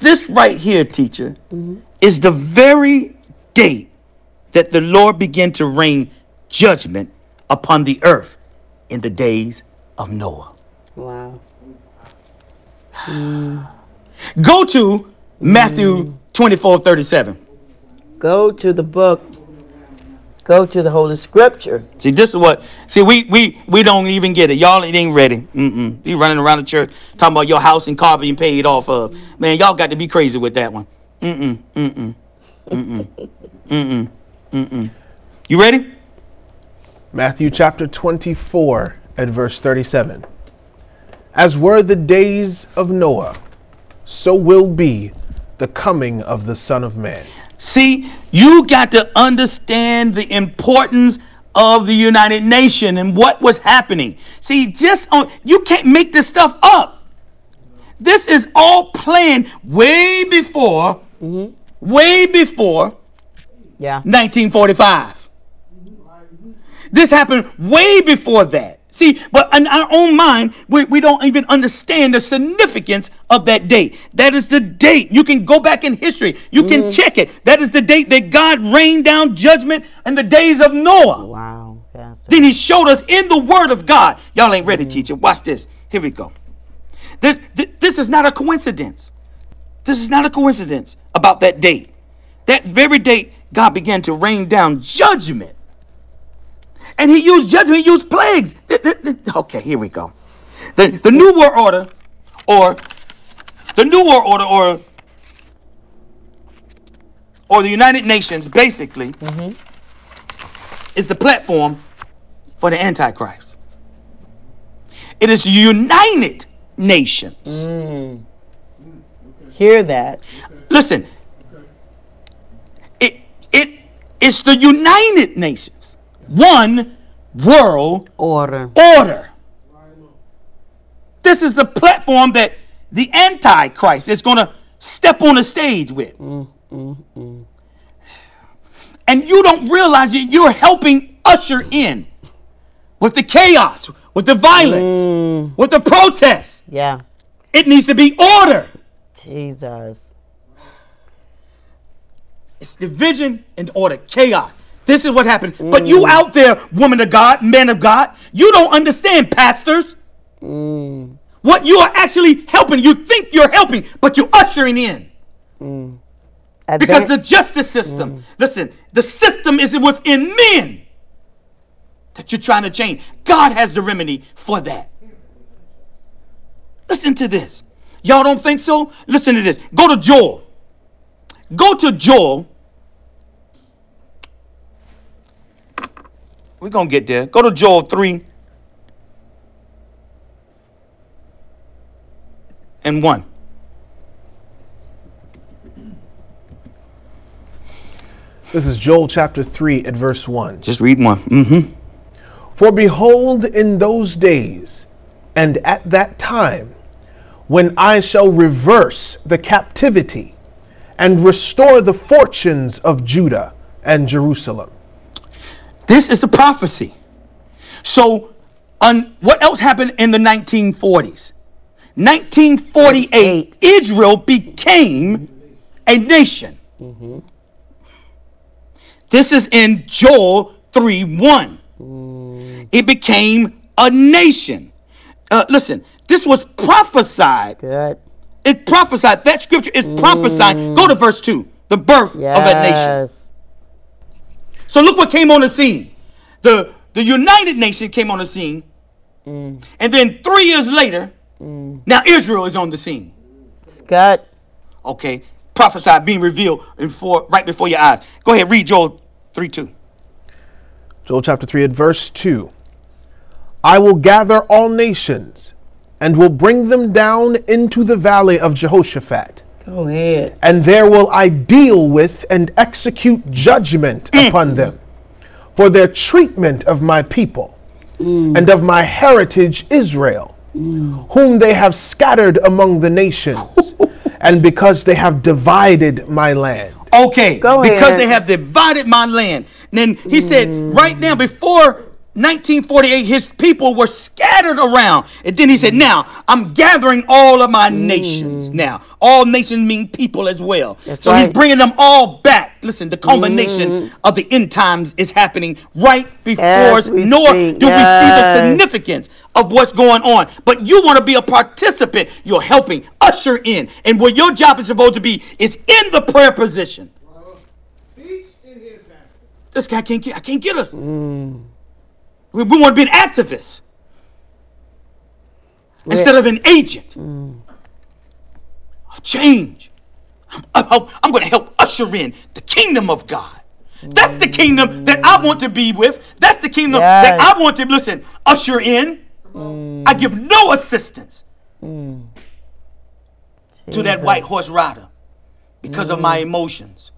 Speaker 1: This right here, teacher, mm-hmm. is the very date that the Lord began to rain judgment upon the earth in the days of Noah.
Speaker 2: Wow.
Speaker 1: Go to Matthew mm. 24 37.
Speaker 2: Go to the book. Go to the Holy Scripture.
Speaker 1: See, this is what. See, we we we don't even get it. Y'all ain't ready. Mm-mm. You running around the church talking about your house and car being paid off of. Man, y'all got to be crazy with that one. Mm-mm. Mm-mm. Mm-mm. Mm-mm. Mm-mm. You ready?
Speaker 3: Matthew chapter 24 at verse 37. As were the days of Noah, so will be the coming of the Son of Man.
Speaker 1: See, you got to understand the importance of the United Nation and what was happening. See, just on you can't make this stuff up. This is all planned way before, mm-hmm. way before
Speaker 2: Yeah.
Speaker 1: 1945. This happened way before that. See, but in our own mind, we, we don't even understand the significance of that date. That is the date. You can go back in history, you can mm. check it. That is the date that God rained down judgment in the days of Noah.
Speaker 2: Wow.
Speaker 1: Then he showed us in the word of God. Y'all ain't ready, mm. teacher. Watch this. Here we go. This, this, this is not a coincidence. This is not a coincidence about that date. That very date, God began to rain down judgment. And he used judgment, he used plagues. Okay, here we go. The, the New World Order, or the New World Order, or or the United Nations, basically, mm-hmm. is the platform for the Antichrist. It is the United Nations. Mm.
Speaker 2: Hear that.
Speaker 1: Listen, it, it it is the United Nations, one world
Speaker 2: Order.
Speaker 1: order. This is the platform that the Antichrist is going to step on the stage with. Mm, mm, mm. And you don't realize that you're helping usher in with the chaos, with the violence, with the protests.
Speaker 2: Yeah.
Speaker 1: It needs to be order.
Speaker 2: Jesus.
Speaker 1: It's division and order, chaos. This is what happened. But you mm. out there, woman of God, man of God, you don't understand, pastors. Mm. What you are actually helping, you think you're helping, but you're ushering in. Mm. Because
Speaker 2: Advan-
Speaker 1: the justice system, listen, the system is within men that you're trying to change. God has the remedy for that. Listen to this. Y'all don't think so? Listen to this. Go to Joel. Go to Joel. We're going to get there. Go to Joel 3 and 1.
Speaker 3: This is Joel chapter 3 at verse 1.
Speaker 1: Just read one. Mm-hmm.
Speaker 3: For behold, in those days and at that time, when I shall reverse the captivity and restore the fortunes of Judah and Jerusalem.
Speaker 1: This is the prophecy. So, on, what else happened in the 1940s? 1948, Israel became a nation. Mm-hmm. This is in Joel 3 1. Mm. It became a nation. Uh, listen, this was prophesied.
Speaker 2: Good.
Speaker 1: It prophesied. That scripture is prophesying. Go to mm. verse 2. The birth
Speaker 2: Yes.
Speaker 1: of that nation. So look what came on the scene. The the United Nation came on the scene. Mm. And then three years later, mm. now Israel is on the scene.
Speaker 2: Scott.
Speaker 1: Okay. Prophesied being revealed before, right before your eyes. Go ahead, read Joel 3 2.
Speaker 3: Joel chapter 3 at verse 2. I will gather all nations and will bring them down into the valley of Jehoshaphat.
Speaker 2: Go ahead.
Speaker 3: and there will I deal with and execute judgment mm. upon them for their treatment of my people mm. and of my heritage Israel, mm. whom they have scattered among the nations, and because they have divided my land.
Speaker 1: Okay,
Speaker 2: Go
Speaker 1: because
Speaker 2: ahead.
Speaker 1: they have divided my land. then he said, right now, before 1948, his people were scattered around. And then he said, now I'm gathering all of my nations. Mm. Now, all nations mean people as well.
Speaker 2: That's
Speaker 1: so he's bringing them all back. Listen, the culmination mm-hmm. of the end times is happening right before
Speaker 2: As
Speaker 1: us. Nor
Speaker 2: speak.
Speaker 1: do we see the significance of what's going on. But you want to be a participant. You're helping usher in. And what your job is supposed to be is in the prayer position. This guy can't get. I can't get us. Mm. We, we want to be an activist instead of an agent of change. I'm, I'm going to help usher in the kingdom of God. That's the kingdom that I want to be with. That's the kingdom that I want to listen. Usher in. Mm. I give no assistance mm. to that white horse rider because of my mm. emotions.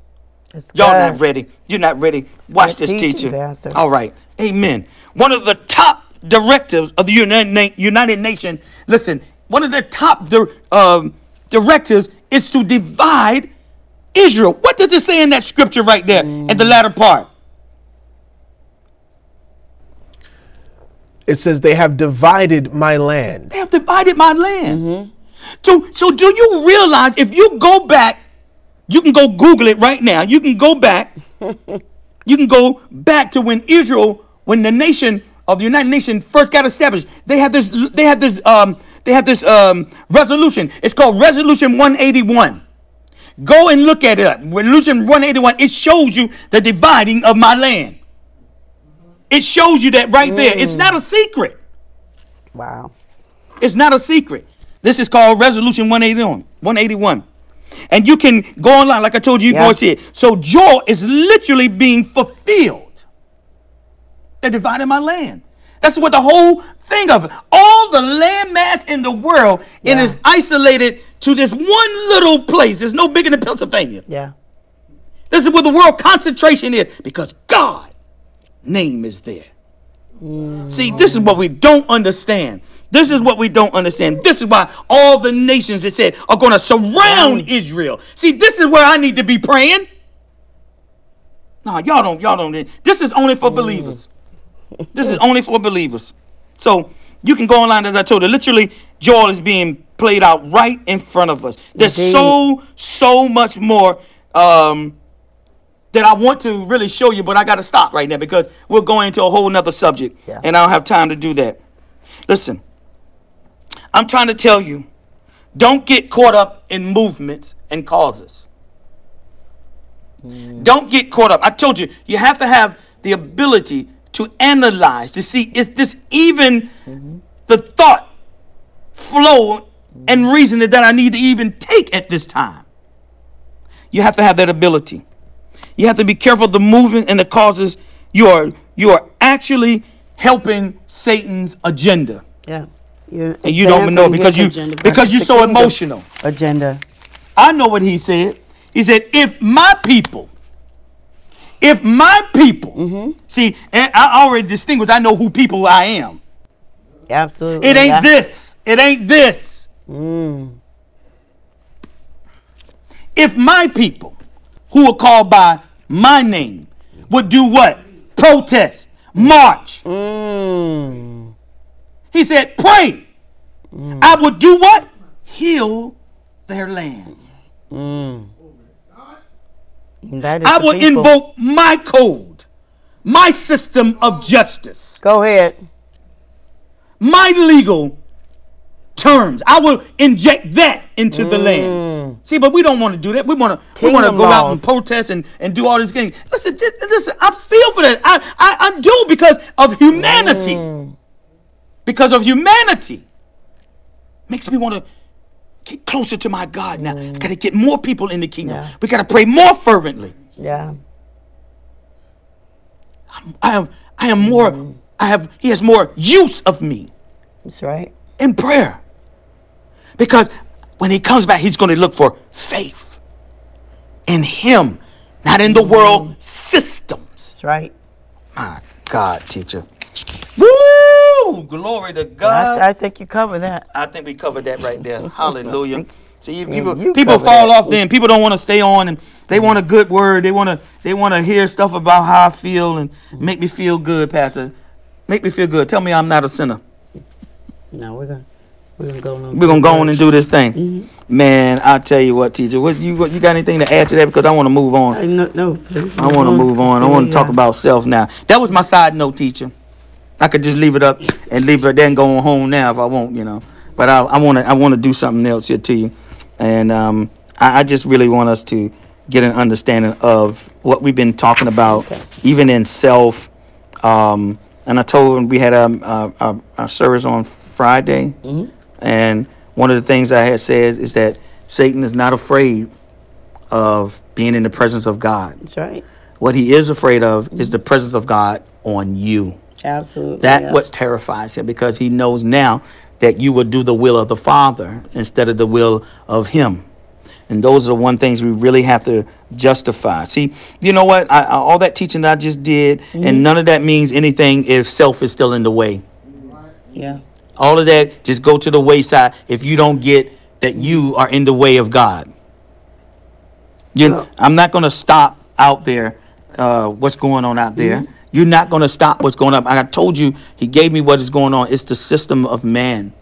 Speaker 2: It's
Speaker 1: Y'all
Speaker 2: good.
Speaker 1: not ready. You're not ready. Watch this,
Speaker 2: teaching,
Speaker 1: teacher.
Speaker 2: Pastor.
Speaker 1: All right. Amen. One of the top directives of the United, Na- United Nations, listen, one of the top di- um, directives is to divide Israel. What does it say in that scripture right there in the latter part?
Speaker 3: It says, They have divided my land.
Speaker 1: They have divided my land. So, so do you realize if you go back, you can go Google it right now. You can go back. you can go back to when Israel, when the nation of the United Nations first got established. They had this. They had this. Um, they had this um, resolution. It's called Resolution 181. Go and look at it. Resolution 181. It shows you the dividing of my land. It shows you that right there. It's not a secret.
Speaker 2: Wow.
Speaker 1: It's not a secret. This is called Resolution 181. 181. And you can go online, like I told you, you can go and see it. So Joel is literally being fulfilled. They divided my land. That's what the whole thing of it. All the land mass in the world, and is isolated to this one little place. It's no bigger than Pennsylvania.
Speaker 2: Yeah.
Speaker 1: This is where the world concentration is because God name is there. See, this is what we don't understand. This is what we don't understand. This is why all the nations that said are going to surround Israel. See, this is where I need to be praying. No, y'all don't. Y'all don't. This is only for believers. This is only for believers. So you can go online as I told you. Literally, Joel is being played out right in front of us. There's
Speaker 2: Indeed.
Speaker 1: so so much more um, that I want to really show you, but I got to stop right now because we're going into a whole nother subject,
Speaker 2: Yeah.
Speaker 1: and I don't have time to do that. Listen, I'm trying to tell you, don't get caught up in movements and causes. Mm. Don't get caught up. I told you, you have to have the ability to analyze, to see is this even mm-hmm. the thought flow and mm. reason that I need to even take at this time. You have to have that ability. You have to be careful of the movement and the causes. You are you are actually helping Satan's agenda.
Speaker 2: Yeah. You're
Speaker 1: And you don't even know because you
Speaker 2: agenda,
Speaker 1: because you're so emotional.
Speaker 2: Agenda.
Speaker 1: I know what he said. He said, if my people, if my people, mm-hmm. see, and I already distinguished, I know who people I am.
Speaker 2: Absolutely.
Speaker 1: It ain't
Speaker 2: yeah.
Speaker 1: this. It ain't this. Mm. If my people, who are called by my name, would do what? Protest, march. Mm. He said, pray. Mm. I would do what? Heal their land.
Speaker 2: Mm. Is
Speaker 1: I will
Speaker 2: people.
Speaker 1: invoke my code, my system of justice,
Speaker 2: Go ahead.
Speaker 1: my legal terms. I will inject that into the land. See, but we don't want to do that. We want to we want to go out and protest and, and do all these things. Listen, listen, I feel for that. I, I, I do because of humanity. Because of humanity. Makes me want to get closer to my God now. I Got to get more people in the kingdom.
Speaker 2: Yeah.
Speaker 1: We got to pray more fervently.
Speaker 2: Yeah.
Speaker 1: I am I am more I have he has more use of me
Speaker 2: That's right.
Speaker 1: in prayer. Because when he comes back, he's going to look for faith in him, not in the world systems.
Speaker 2: That's right.
Speaker 1: My God, teacher. Woo! Glory to God.
Speaker 2: I, I think you covered that.
Speaker 1: I think we covered that right there. Hallelujah. See, people,
Speaker 2: you
Speaker 1: people fall
Speaker 2: that.
Speaker 1: off then. People don't want to stay on, and they want a good word. They want to, they want to hear stuff about how I feel and make me feel good, Pastor. Make me feel good. Tell me I'm not a sinner.
Speaker 2: No, we're gonna we're gonna go on.
Speaker 1: We're gonna go on and do this thing, man. I'll tell you what, teacher. What you what, you got anything to add to that? Because I want to move on.
Speaker 2: I, no, no, please.
Speaker 1: I want to move on. I want to talk about self now. That was my side note, teacher. I could just leave it up and leave it there and go home now if I want, you know. But I, I want to, I want to do something else here to you, and um, I, I just really want us to get an understanding of what we've been talking about,
Speaker 2: Okay.
Speaker 1: even in self. Um, and I told him we had a, a, a, a service on Friday, and one of the things I had said is that Satan is not afraid of being in the presence of God.
Speaker 2: That's right.
Speaker 1: What he is afraid of is the presence of God on you.
Speaker 2: Absolutely.
Speaker 1: That
Speaker 2: yeah.
Speaker 1: what terrifies him because he knows now that you will do the will of the Father instead of the will of him. And those are the one things we really have to justify. See, you know what? I, I, all that teaching that I just did, and mm-hmm. none of that means anything if self is still in the way.
Speaker 2: Yeah.
Speaker 1: All of that just go to the wayside if you don't get that you are in the way of God. You,
Speaker 2: No.
Speaker 1: I'm not going to stop out there. Uh, what's going on out there? You're not going to stop what's going on. I told you, He gave me what is going on. It's the system of man.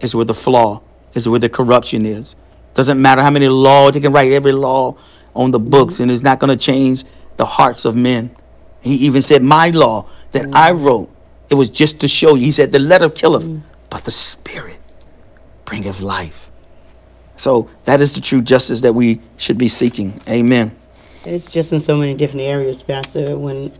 Speaker 1: It's where the flaw. Is where the corruption is. Doesn't matter how many laws they can write every law on the books, and it's not going to change the hearts of men. He even said, "My law that I wrote, it was just to show you." He said, "The letter killeth, but the spirit bringeth life." So that is the true justice that we should be seeking. Amen.
Speaker 2: It's just in so many different areas, Pastor. When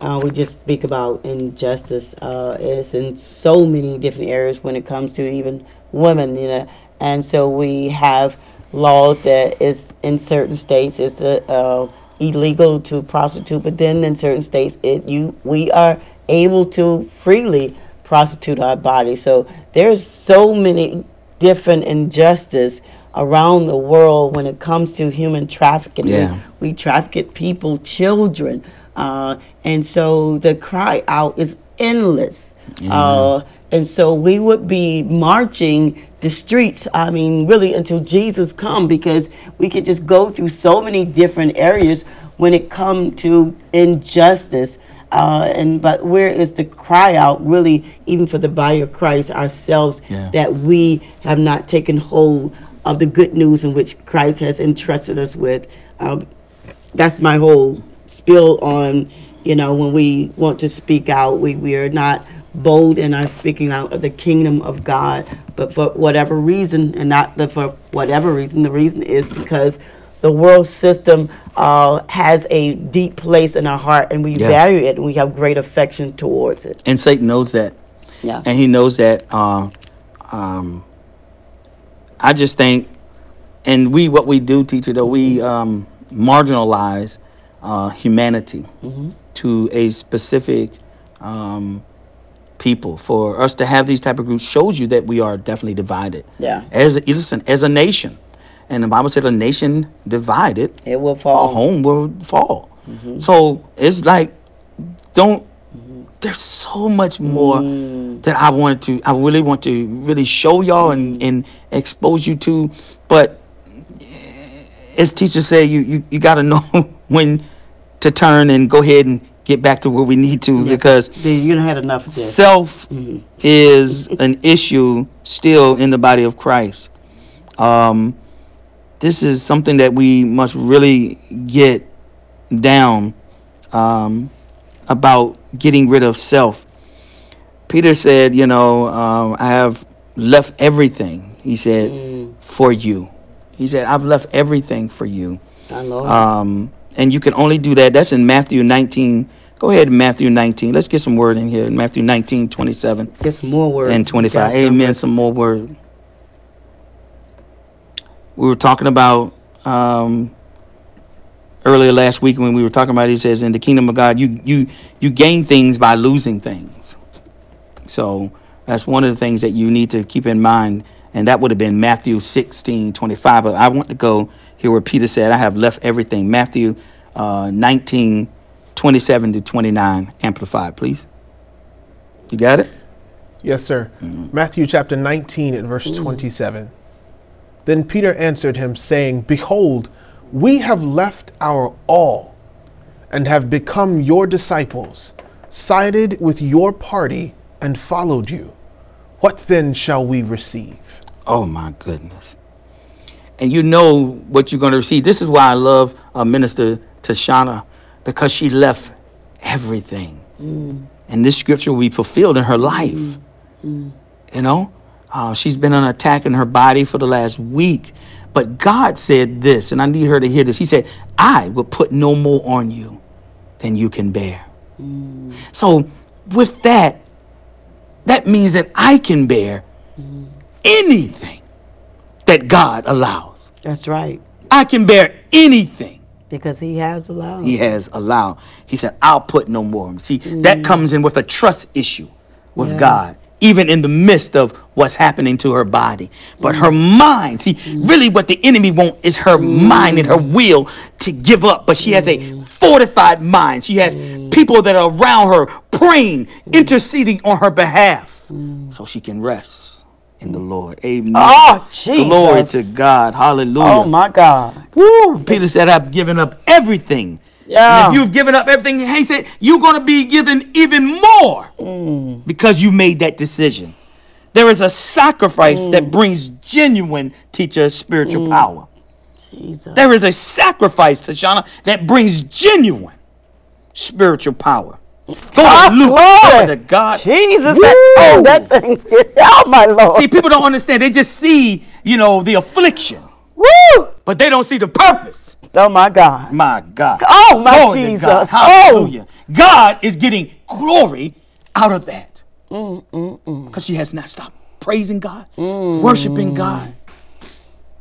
Speaker 2: uh, we just speak about injustice, uh, it's in so many different areas when it comes to even women, you know. And so we have laws that is in certain states it's uh, uh, illegal to prostitute, but then in certain states it you we are able to freely prostitute our body. So there's so many different injustice around the world when it comes to human trafficking. We-
Speaker 1: Yeah.
Speaker 2: we traffic people, children, uh, and so the cry out is endless. Uh, and so we would be marching the streets. I mean, really until Jesus come, because we could just go through so many different areas when it come to injustice. Uh, and but where is the cry out really, even for the body of Christ ourselves,
Speaker 1: Yeah.
Speaker 2: that we have not taken hold of the good news in which Christ has entrusted us with. Um, that's my whole spill on, you know, when we want to speak out, we, we are not bold in our speaking out of the kingdom of God, but for whatever reason, and not the, for whatever reason, the reason is because the world system uh, has a deep place in our heart and we
Speaker 1: Yeah.
Speaker 2: value it and we have great affection towards it.
Speaker 1: And Satan knows that.
Speaker 2: Yeah.
Speaker 1: And he knows that. Uh, um, I just think, and we, what we do, teacher, that we um, marginalize uh, humanity to a specific um, people. For us to have these type of groups shows you that we are definitely divided.
Speaker 2: Yeah.
Speaker 1: As a, listen, as a nation, and the Bible said, a nation divided,
Speaker 2: It will
Speaker 1: a
Speaker 2: fall.
Speaker 1: home will fall. Mm-hmm. So it's like, don't. There's so much more mm. that I wanted to. I really want to really show y'all and, mm. and expose you to, but as teachers say, you you, you got to know when to turn and go ahead and get back to where we need to because
Speaker 2: You don't had enough
Speaker 1: self mm-hmm. is an issue still in the body of Christ. Um, this is something that we must really get down um, about getting rid of self. Peter said, you know, um, I have left everything. He said, for you. He said, I've left everything for you.
Speaker 2: I.
Speaker 1: Um, and you can only do that. That's in Matthew 19. Go ahead, Matthew 19. Let's get some word in here. Matthew 19, 27
Speaker 2: Get some more word.
Speaker 1: and 25.
Speaker 2: Got
Speaker 1: Amen. Some more word. We were talking about um, earlier last week when we were talking about. It, he says, "In the kingdom of God, you you you gain things by losing things." So that's one of the things that you need to keep in mind, and that would have been Matthew 16, 25. But I want to go here where Peter said, "I have left everything." Matthew uh, 19, 27 to 29, amplified, please. You got it.
Speaker 3: Yes, sir. Matthew chapter 19 at verse 27. Then Peter answered him, saying, Behold, we have left our all and have become your disciples, sided with your party, and followed you. What then shall we receive?
Speaker 1: Oh my goodness. And you know what you're going to receive. This is why I love uh, Minister Tashana because she left everything. Mm. And this scripture will be fulfilled in her life. Mm. Mm. You know, uh, she's been on attack in her body for the last week. But God said this, and I need her to hear this. He said, I will put no more on you than you can bear. So, with that, that means that I can bear anything that God allows.
Speaker 2: That's right.
Speaker 1: I can bear anything
Speaker 2: Because he has allowed.
Speaker 1: He has allowed. He said, I'll put no more. See, that comes in with a trust issue with
Speaker 2: Yeah.
Speaker 1: God, even in the midst of what's happening to her body. But her mind, see, really what the enemy wants is her mind and her will to give up. But she has a fortified mind. She has people that are around her praying, interceding on her behalf so she can rest in the Lord. Amen.
Speaker 2: Oh,
Speaker 1: Glory to God. Hallelujah.
Speaker 2: Oh my God.
Speaker 1: Woo! Peter said, I've given up everything.
Speaker 2: Yeah.
Speaker 1: And if you've given up everything, he said, you're going to be given even more
Speaker 2: Mm.
Speaker 1: because you made that decision. There is a sacrifice
Speaker 2: Mm.
Speaker 1: that brings genuine teacher spiritual power.
Speaker 2: Jesus.
Speaker 1: There is a sacrifice, Tashana, that brings genuine spiritual power. Go
Speaker 2: Ah,
Speaker 1: to Luke.
Speaker 2: glory.
Speaker 1: Glory to God.
Speaker 2: Jesus. That, oh, that thing. Oh, my Lord.
Speaker 1: See, people don't understand. They just see, you know, the affliction,
Speaker 2: Woo.
Speaker 1: But they don't see the purpose.
Speaker 2: Oh, my God.
Speaker 1: My God.
Speaker 2: Oh, my
Speaker 1: Glory
Speaker 2: Jesus.
Speaker 1: God.
Speaker 2: Oh.
Speaker 1: Hallelujah. God is getting glory out of that.
Speaker 2: Mm,
Speaker 1: Because she has not stopped praising God, worshiping God.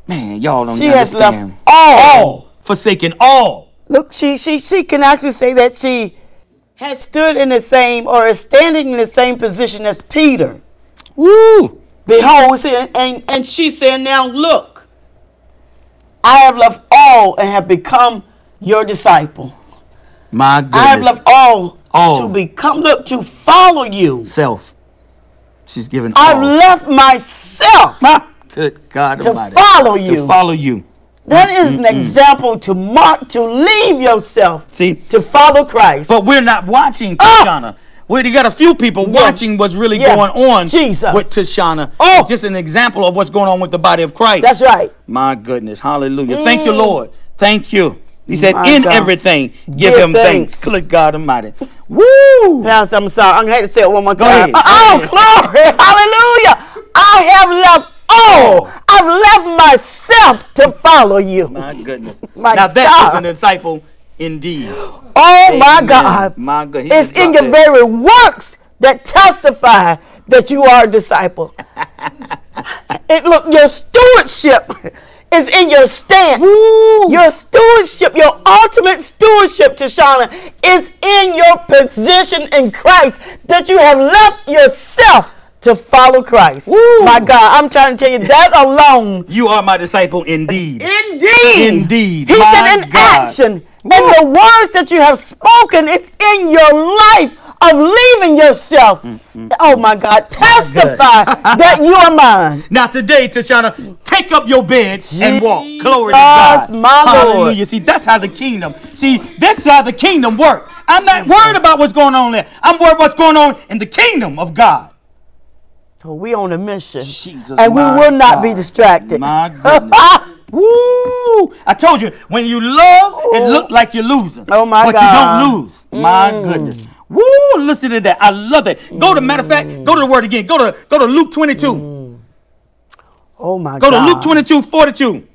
Speaker 1: Man, y'all don't
Speaker 2: She has left all.
Speaker 1: Forsaken all.
Speaker 2: Look, she, she, she can actually say that she has stood in the same or is standing in the same position as Peter.
Speaker 1: Woo!
Speaker 2: Behold, and, and, and she said, Now look, I have left all and have become your disciple.
Speaker 1: My goodness.
Speaker 2: I have left all,
Speaker 1: All.
Speaker 2: to become, look, to follow you.
Speaker 1: self. She's given
Speaker 2: I've
Speaker 1: all.
Speaker 2: left myself.
Speaker 1: My Good God
Speaker 2: To
Speaker 1: Almighty.
Speaker 2: follow you.
Speaker 1: To follow you.
Speaker 2: That is an example to mark, to leave yourself,
Speaker 1: See?
Speaker 2: to follow Christ.
Speaker 1: But we're not watching
Speaker 2: Ah!
Speaker 1: Tashana. We already got a few people watching what's really
Speaker 2: Yeah.
Speaker 1: going on
Speaker 2: Jesus.
Speaker 1: with Tashana.
Speaker 2: Oh.
Speaker 1: Just an example of what's going on with the body of Christ.
Speaker 2: That's right.
Speaker 1: My goodness. Hallelujah. Thank you, mm. Lord. Thank you. He said,
Speaker 2: My
Speaker 1: in
Speaker 2: God.
Speaker 1: everything, give,
Speaker 2: Give
Speaker 1: him thanks.
Speaker 2: thanks.
Speaker 1: Good God Almighty. Woo!
Speaker 2: Now, I'm sorry. I'm going to have to say it one more time. Oh, glory. Hallelujah. I have left all. I've left myself to follow you.
Speaker 1: My goodness.
Speaker 2: My
Speaker 1: now that is
Speaker 2: God.
Speaker 1: a disciple indeed.
Speaker 2: Oh, my God.
Speaker 1: My God. He
Speaker 2: It's in your
Speaker 1: that.
Speaker 2: very works that testify that you are a disciple. it look your stewardship is in your stance. Your stewardship, your ultimate stewardship, Tashana, is in your position in Christ that you have left yourself to follow Christ. My God, I'm trying to tell you that alone.
Speaker 1: You are my disciple indeed.
Speaker 2: Indeed.
Speaker 1: Indeed.
Speaker 2: He
Speaker 1: My
Speaker 2: said in
Speaker 1: God.
Speaker 2: action. And the words that you have spoken is in your life of leaving yourself. Mm, mm, mm. Oh my God. Testify that you are mine.
Speaker 1: Now today, Tashana, take up your bed and walk. Glory to God.
Speaker 2: my Lord.
Speaker 1: Hallelujah. See, that's how the kingdom. See, this is how the kingdom works. I'm not worried about what's going on there. I'm worried what's going on in the kingdom of God.
Speaker 2: So we on a mission.
Speaker 1: Jesus,
Speaker 2: and we will not be distracted.
Speaker 1: My goodness. Woo! I told you, when you love, it look like you're losing.
Speaker 2: Oh, my
Speaker 1: but
Speaker 2: God. Mm.
Speaker 1: you don't lose. My goodness. Woo! Listen to that. I love it. Go to matter of fact, go to the word again. Go to go to Luke 22.
Speaker 2: Oh my
Speaker 1: Go
Speaker 2: God.
Speaker 1: Go to Luke 22, 42.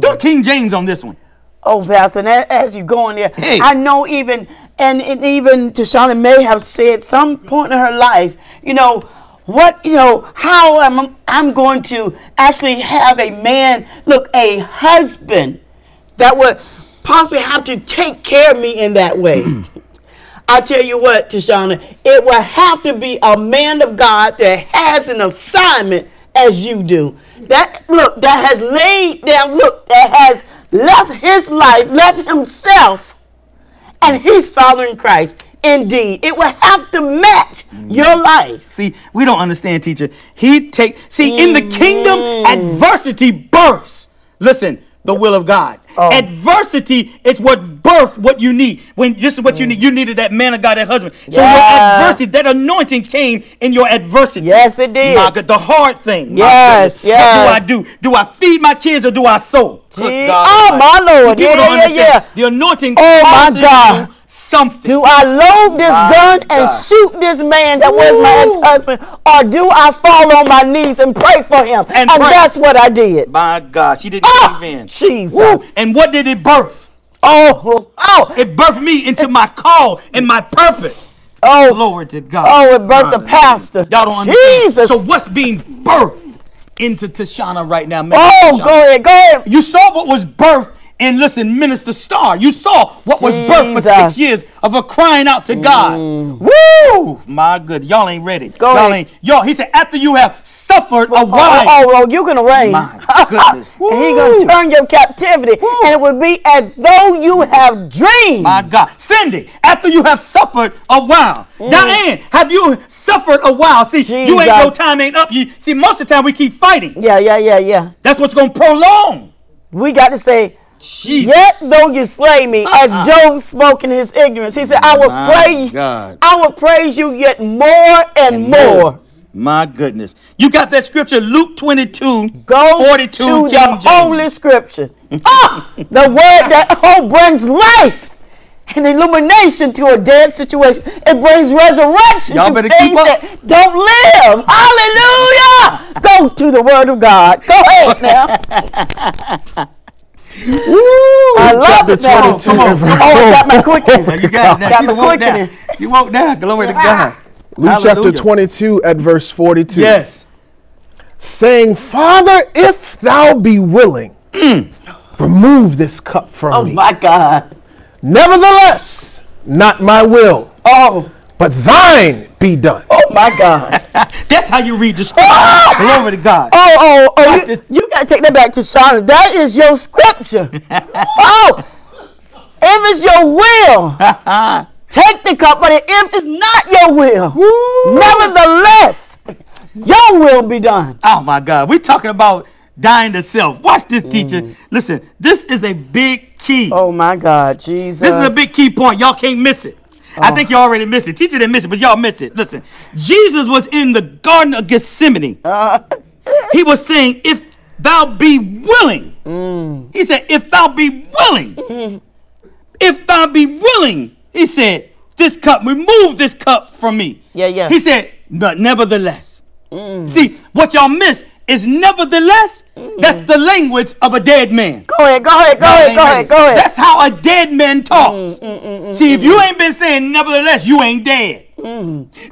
Speaker 1: Go to King James on this one.
Speaker 2: Oh, Pastor, and as you go in there,
Speaker 1: Hey.
Speaker 2: I know even, and, and even Tashana may have said some point in her life, you know, what, you know, how am I'm going to actually have a man, look, a husband that would possibly have to take care of me in that way. I tell you what, Tashana, it will have to be a man of God that has an assignment as you do. That look, that has laid down, look, that has left his life, left himself, and he's following Christ. Indeed, it will have to match your life.
Speaker 1: See, we don't understand, teacher. He take see in the kingdom,
Speaker 2: Mm.
Speaker 1: adversity births. Listen, the will of God.
Speaker 2: Oh.
Speaker 1: Adversity is what birth what you need. When this is what you need. You needed that man of God, that husband. So
Speaker 2: Mm. Yeah.
Speaker 1: your adversity, that anointing came in your adversity.
Speaker 2: Yes, it did.
Speaker 1: My God, the hard thing. my
Speaker 2: Yes.
Speaker 1: What do I do? Do I feed my kids or do I sow? Good God
Speaker 2: oh, my Lord.
Speaker 1: See, people
Speaker 2: Yeah,
Speaker 1: don't
Speaker 2: yeah,
Speaker 1: understand.
Speaker 2: yeah.
Speaker 1: The anointing
Speaker 2: Oh, my God.
Speaker 1: Something.
Speaker 2: Do I load this
Speaker 1: My
Speaker 2: gun and shoot this man that was my ex-husband, or do I fall on my knees and pray for him?
Speaker 1: And
Speaker 2: And, that's what I did.
Speaker 1: My God, she didn't
Speaker 2: Oh,
Speaker 1: give in.
Speaker 2: Jesus.
Speaker 1: Woo. And what did it birth?
Speaker 2: Oh, oh,
Speaker 1: It birthed me into my call and my purpose.
Speaker 2: oh,
Speaker 1: Glory to God.
Speaker 2: Oh, it birthed the pastor.
Speaker 1: Y'all don't
Speaker 2: Jesus.
Speaker 1: understand. So what's being birthed into Tashana right now? Minister
Speaker 2: oh,
Speaker 1: Tashana?
Speaker 2: go ahead, go ahead.
Speaker 1: You saw what was birthed and listen, Minister Star. You saw what was birthed for six
Speaker 2: Mm.
Speaker 1: years of her crying out to God. Woo! My good. Y'all ain't ready.
Speaker 2: Go
Speaker 1: y'all
Speaker 2: ahead.
Speaker 1: ain't. Y'all, he said, after you have suffered a
Speaker 2: Oh,
Speaker 1: while.
Speaker 2: oh, oh, you can reign.
Speaker 1: My goodness.
Speaker 2: and he gonna turn your captivity, and it will be as though you have dreamed.
Speaker 1: My God. Cindy, after you have suffered a while. Diane, have you suffered a while? See, you ain't
Speaker 2: Mm.
Speaker 1: No time ain't up. You see, most of the time we keep fighting.
Speaker 2: yeah, yeah, yeah, yeah.
Speaker 1: That's what's gonna prolong.
Speaker 2: We got to say,
Speaker 1: Jesus.
Speaker 2: Yet though you slay me, as Job spoke in his ignorance, he said, I will
Speaker 1: My
Speaker 2: praise
Speaker 1: God.
Speaker 2: I will praise you yet more and, more.
Speaker 1: My goodness. You got that scripture, Luke 22,
Speaker 2: Go
Speaker 1: 42,
Speaker 2: to
Speaker 1: King
Speaker 2: the
Speaker 1: James.
Speaker 2: Holy Scripture. ah, the word that oh, brings life and illumination to a dead situation. It brings resurrection
Speaker 1: Y'all
Speaker 2: to
Speaker 1: better keep
Speaker 2: things
Speaker 1: up.
Speaker 2: that don't live. Hallelujah. Go to the word of God. Go ahead now. I love it now.
Speaker 3: 22 Come on,
Speaker 2: Oh, I got my quickening.
Speaker 1: You got it now.
Speaker 2: Got
Speaker 1: She
Speaker 2: my
Speaker 1: woke down.
Speaker 2: quickening.
Speaker 1: She woke down. Glory to God.
Speaker 3: Luke chapter 22 at verse 42.
Speaker 1: Yes.
Speaker 3: Saying, Father, if thou be willing,
Speaker 1: Mm.
Speaker 3: remove this cup from
Speaker 2: Oh
Speaker 3: me.
Speaker 2: Oh my God.
Speaker 3: Nevertheless, not my will,
Speaker 2: Oh,
Speaker 3: but thine be done.
Speaker 2: oh my God.
Speaker 1: That's how you read the scripture. Glory to God.
Speaker 2: Oh, oh, oh, you, you gotta take that back to Shauna. That is your scripture. oh, if it's your will, take the cup, but if it's not your will, nevertheless, your will be done.
Speaker 1: Oh my God. We're talking about dying to self. Watch this, mm. teacher. Listen, this is a big key.
Speaker 2: Oh my God, Jesus.
Speaker 1: This is a big key point. Y'all can't miss it. I oh. think y'all already missed it. Teacher didn't miss it, but y'all missed it. Listen, Jesus was in the Garden of Gethsemane. Uh-huh. he was saying, If thou be willing, mm. he said, If thou be willing, mm-hmm. if thou be willing, he said, This cup, remove this cup from me.
Speaker 2: Yeah, yeah.
Speaker 1: He said, But nevertheless. Mm. See, what y'all miss is nevertheless, that's the language of a dead man.
Speaker 2: Go ahead, go ahead, go ahead, go ahead, go ahead.
Speaker 1: That's how a dead man talks. Mm, mm, mm, see, if you ain't been saying nevertheless, you ain't dead.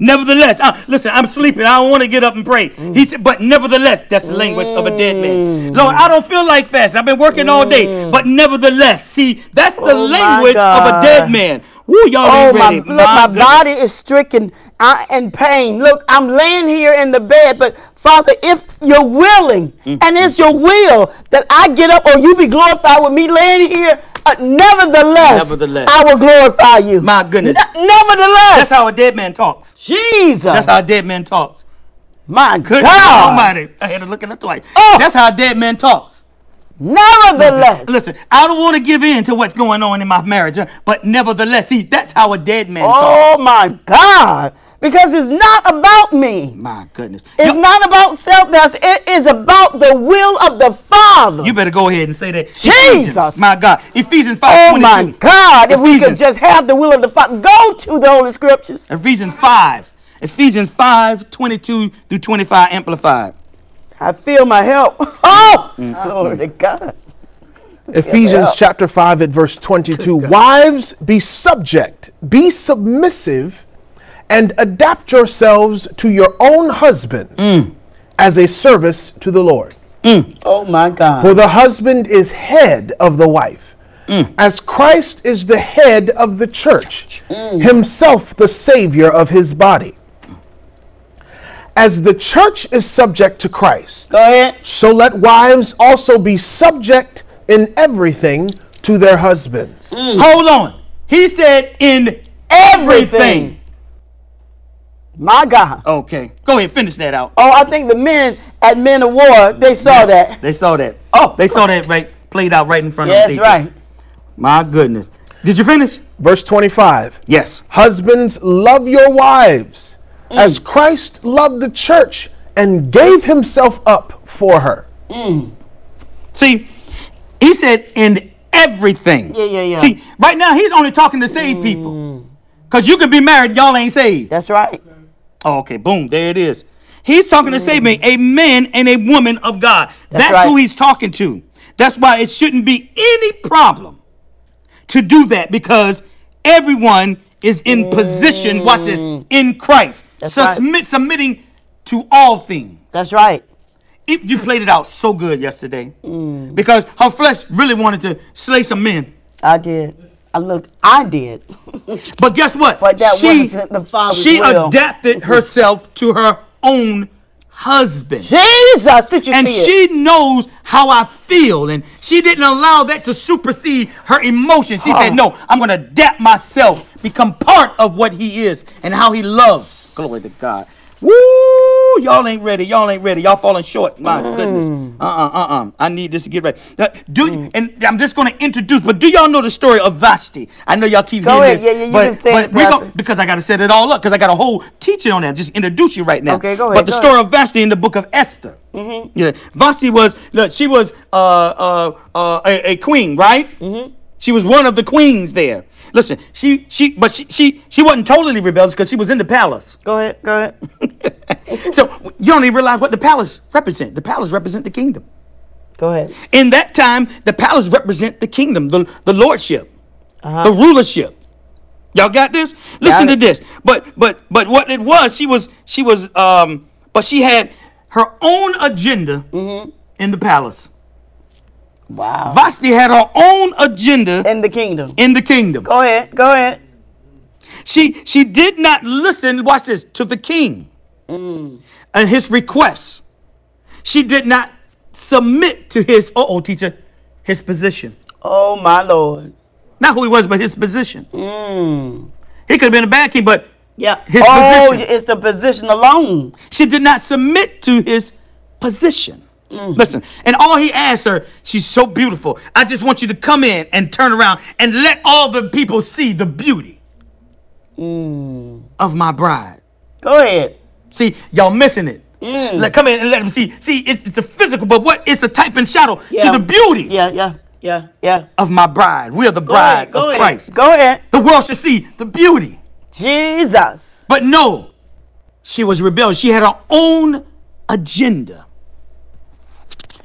Speaker 1: Nevertheless, uh, listen, I'm sleeping. I don't want to get up and pray. He said, but nevertheless, that's the language of a dead man. Lord, I don't feel like fasting. I've been working all day, but nevertheless, see, that's the
Speaker 2: Oh,
Speaker 1: language of a dead man. Woo, y'all
Speaker 2: Oh
Speaker 1: ain't
Speaker 2: my! Look, my,
Speaker 1: goodness.
Speaker 2: body is stricken uh, in pain. Look, I'm laying here in the bed, but Father, if you're willing
Speaker 1: Mm.
Speaker 2: and it's your will that I get up or you be glorified with me laying here, uh, nevertheless,
Speaker 1: Nevertheless.
Speaker 2: I will glorify you.
Speaker 1: My goodness.
Speaker 2: Ne- nevertheless,
Speaker 1: That's how a dead man talks.
Speaker 2: Jesus,
Speaker 1: That's how a dead man talks.
Speaker 2: my
Speaker 1: Good
Speaker 2: God.
Speaker 1: Almighty. I had to look at it twice.
Speaker 2: Oh.
Speaker 1: That's how a dead man talks.
Speaker 2: Nevertheless,
Speaker 1: Listen, I don't want to give in to what's going on in my marriage, uh, but nevertheless, see, that's how a dead man talks.
Speaker 2: oh my God, because it's not about me.
Speaker 1: My goodness.
Speaker 2: It's
Speaker 1: You-
Speaker 2: not about self. That's it is about the will of the Father.
Speaker 1: You better go ahead and say that.
Speaker 2: Jesus.
Speaker 1: Ephesians, my God. Ephesians 5
Speaker 2: Oh my
Speaker 1: 22.
Speaker 2: God, if we could just have the will of the Father, go to the Holy Scriptures.
Speaker 1: Ephesians 5. Ephesians 5 22 through 25 amplified.
Speaker 2: I feel my help. Oh, mm. glory to God.
Speaker 3: Ephesians
Speaker 2: help.
Speaker 3: chapter 5 at verse 22. Wives, be subject, be submissive, and adapt yourselves to your own husband mm. as a service to the Lord. Mm.
Speaker 2: Oh my God.
Speaker 3: For the husband is head of the wife, as Christ is the head of the church, himself the Savior of his body. As the church is subject to Christ,
Speaker 2: Go ahead.
Speaker 3: so let wives also be subject in everything to their husbands. Mm.
Speaker 1: Hold on. He said in everything.
Speaker 2: My God.
Speaker 1: Okay. Go ahead, finish that out.
Speaker 2: Oh, I think the men at Men of War, they saw that.
Speaker 1: They saw that.
Speaker 2: Oh.
Speaker 1: They saw that right played out right in front of
Speaker 2: Yes,
Speaker 1: them.
Speaker 2: right.
Speaker 1: My goodness. Did you finish?
Speaker 3: Verse 25
Speaker 1: Yes.
Speaker 3: Husbands, love your wives Mm. as Christ loved the church and gave himself up for her. Mm.
Speaker 1: See, he said in everything.
Speaker 2: Yeah, yeah, yeah.
Speaker 1: See, right now he's only talking to saved mm. people. Cause you could be married, y'all ain't saved.
Speaker 2: That's right.
Speaker 1: Oh, okay, boom, there it is. He's talking to saved men, a man and a woman of God. That's,
Speaker 2: right.
Speaker 1: who he's talking to. That's why it shouldn't be any problem to do that because everyone is in position, watch this, in Christ.
Speaker 2: That's right.
Speaker 1: Submit, submitting to all things.
Speaker 2: That's right.
Speaker 1: It- you played it out so good yesterday
Speaker 2: Mm.
Speaker 1: because her flesh really wanted to slay some men.
Speaker 2: I did. I look, I did.
Speaker 1: But guess what?
Speaker 2: But that
Speaker 1: she
Speaker 2: wasn't the Father's
Speaker 1: she
Speaker 2: will.
Speaker 1: adapted herself to her own husband.
Speaker 2: Jesus, did you
Speaker 1: and
Speaker 2: it?
Speaker 1: she knows how I feel, and she didn't allow that to supersede her emotions. She said, "No, I'm going to adapt myself, become part of what he is and how he loves." Glory to God. Woo! Y'all ain't ready. Y'all ain't ready. Y'all falling short. My
Speaker 2: Mm.
Speaker 1: goodness. Uh uh uh uh. I need this to get ready. Uh, do and I'm just going to introduce. But do y'all know the story of Vashti? I know y'all keep
Speaker 2: Go
Speaker 1: hearing
Speaker 2: ahead.
Speaker 1: this.
Speaker 2: Yeah, yeah, you
Speaker 1: but,
Speaker 2: been saying
Speaker 1: but
Speaker 2: it,
Speaker 1: we gon- because I got to set it all up because I got a whole teaching on that. Just introduce you right now.
Speaker 2: Okay, go ahead, But
Speaker 1: the
Speaker 2: go
Speaker 1: story of Vashti in the book of Esther. Mm-hmm. Yeah, Vashti was look, she was uh, uh, uh, a, a queen, right? Mm-hmm. She was one of the queens there. Listen, she she but she she she wasn't totally rebellious because she was in the palace.
Speaker 2: Go ahead, go ahead.
Speaker 1: so you don't even realize what the palace represent. The palace represent the kingdom.
Speaker 2: Go ahead.
Speaker 1: In that time, the palace represent the kingdom, the, the lordship, the rulership. Y'all got this? Listen to this. But but but what it was, she was she was um but she had her own agenda in the palace.
Speaker 2: Wow.
Speaker 1: Vashti had her own agenda
Speaker 2: In the kingdom.
Speaker 1: in the kingdom.
Speaker 2: Go ahead, go ahead.
Speaker 1: She she did not listen, watch this, to the king mm. and his requests. She did not submit to his uh-oh teacher, his position.
Speaker 2: Oh my Lord.
Speaker 1: Not who he was, but his position. Mm. He could have been a bad king, but
Speaker 2: Yeah.
Speaker 1: His
Speaker 2: oh,
Speaker 1: position.
Speaker 2: it's the position alone.
Speaker 1: she did not submit to his position. Mm. Listen, and all he asked her, she's so beautiful. I just want you to come in and turn around and let all the people see the beauty mm. of my bride.
Speaker 2: Go ahead.
Speaker 1: See, y'all missing it. Mm. Let, come in and let them see. See, it's, it's a physical, but what? It's a type and shadow
Speaker 2: Yeah.
Speaker 1: to the beauty
Speaker 2: Yeah, yeah, yeah, yeah.
Speaker 1: of my bride. We're the
Speaker 2: Go
Speaker 1: bride
Speaker 2: ahead, go
Speaker 1: of
Speaker 2: ahead.
Speaker 1: Christ.
Speaker 2: Go ahead.
Speaker 1: The world should see the beauty.
Speaker 2: Jesus.
Speaker 1: But no, she was rebellious. She had her own agenda.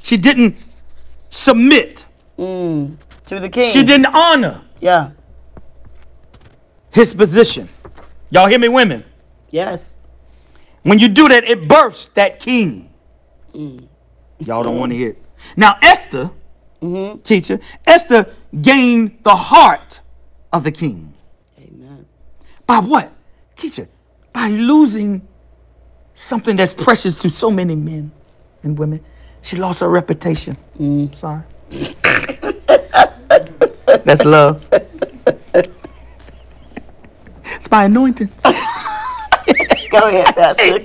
Speaker 1: She didn't submit.
Speaker 2: Mm, to the king.
Speaker 1: She didn't honor
Speaker 2: Yeah.
Speaker 1: his position. Y'all hear me, women?
Speaker 2: Yes.
Speaker 1: When you do that, it births that king. Mm. Y'all don't want to hear it. Now, Esther, mm-hmm. teacher, Esther gained the heart of the king.
Speaker 2: Amen.
Speaker 1: By what? Teacher, by losing something that's precious to so many men and women. She lost her reputation. Mm. Sorry. that's love. It's my anointing.
Speaker 2: Go ahead, Pastor.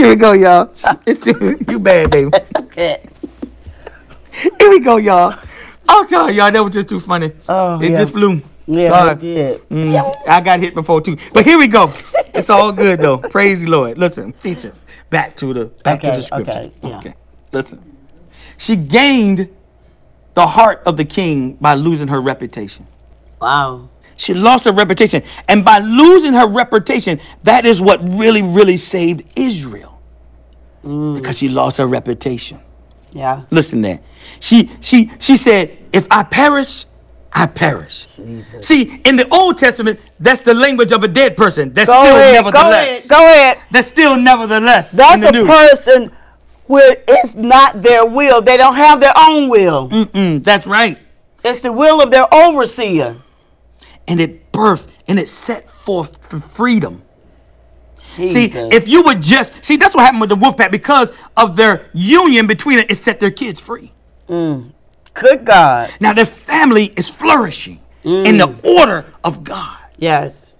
Speaker 1: Here we go, y'all. It's you bad, baby.
Speaker 2: Okay.
Speaker 1: Here we go, y'all. I'll tell y'all that was just too funny.
Speaker 2: Oh,
Speaker 1: it
Speaker 2: yeah.
Speaker 1: just flew.
Speaker 2: Yeah,
Speaker 1: Sorry.
Speaker 2: I did.
Speaker 1: Mm, I got hit before too. But here we go. It's all good though. Praise the Lord. Listen, teacher. Back to the back to the scripture.
Speaker 2: okay, yeah.
Speaker 1: Listen. She gained the heart of the king by losing her reputation.
Speaker 2: Wow.
Speaker 1: She lost her reputation. And by losing her reputation, that is what really, really saved Israel. Because she lost her reputation.
Speaker 2: Yeah.
Speaker 1: Listen there. She she she said, if I perish, I perish.
Speaker 2: Jesus.
Speaker 1: See, in the Old Testament, that's the language of a dead person. That's
Speaker 2: Go
Speaker 1: still
Speaker 2: ahead. Go ahead. Go ahead.
Speaker 1: That's still nevertheless.
Speaker 2: That's a
Speaker 1: new.
Speaker 2: person where it's not their will. They don't have their own will.
Speaker 1: Mm, that's right.
Speaker 2: It's the will of their overseer.
Speaker 1: And it birthed and it set forth for freedom.
Speaker 2: Jesus.
Speaker 1: See, if you would just see, that's what happened with the wolf pack because of their union between it, it set their kids free.
Speaker 2: Good God.
Speaker 1: Now their family is flourishing in the mm. order of God.
Speaker 2: Yes.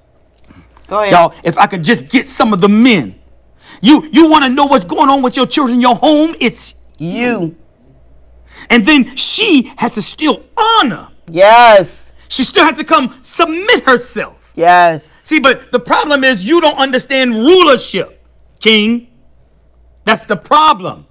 Speaker 2: Go ahead.
Speaker 1: Y'all, if I could just get some of the men. You you want to know what's going on with your children, your home? It's
Speaker 2: You.
Speaker 1: and then she has to still honor.
Speaker 2: Yes.
Speaker 1: She still has to come submit herself.
Speaker 2: Yes.
Speaker 1: See, but the problem is you don't understand rulership, King. That's the problem.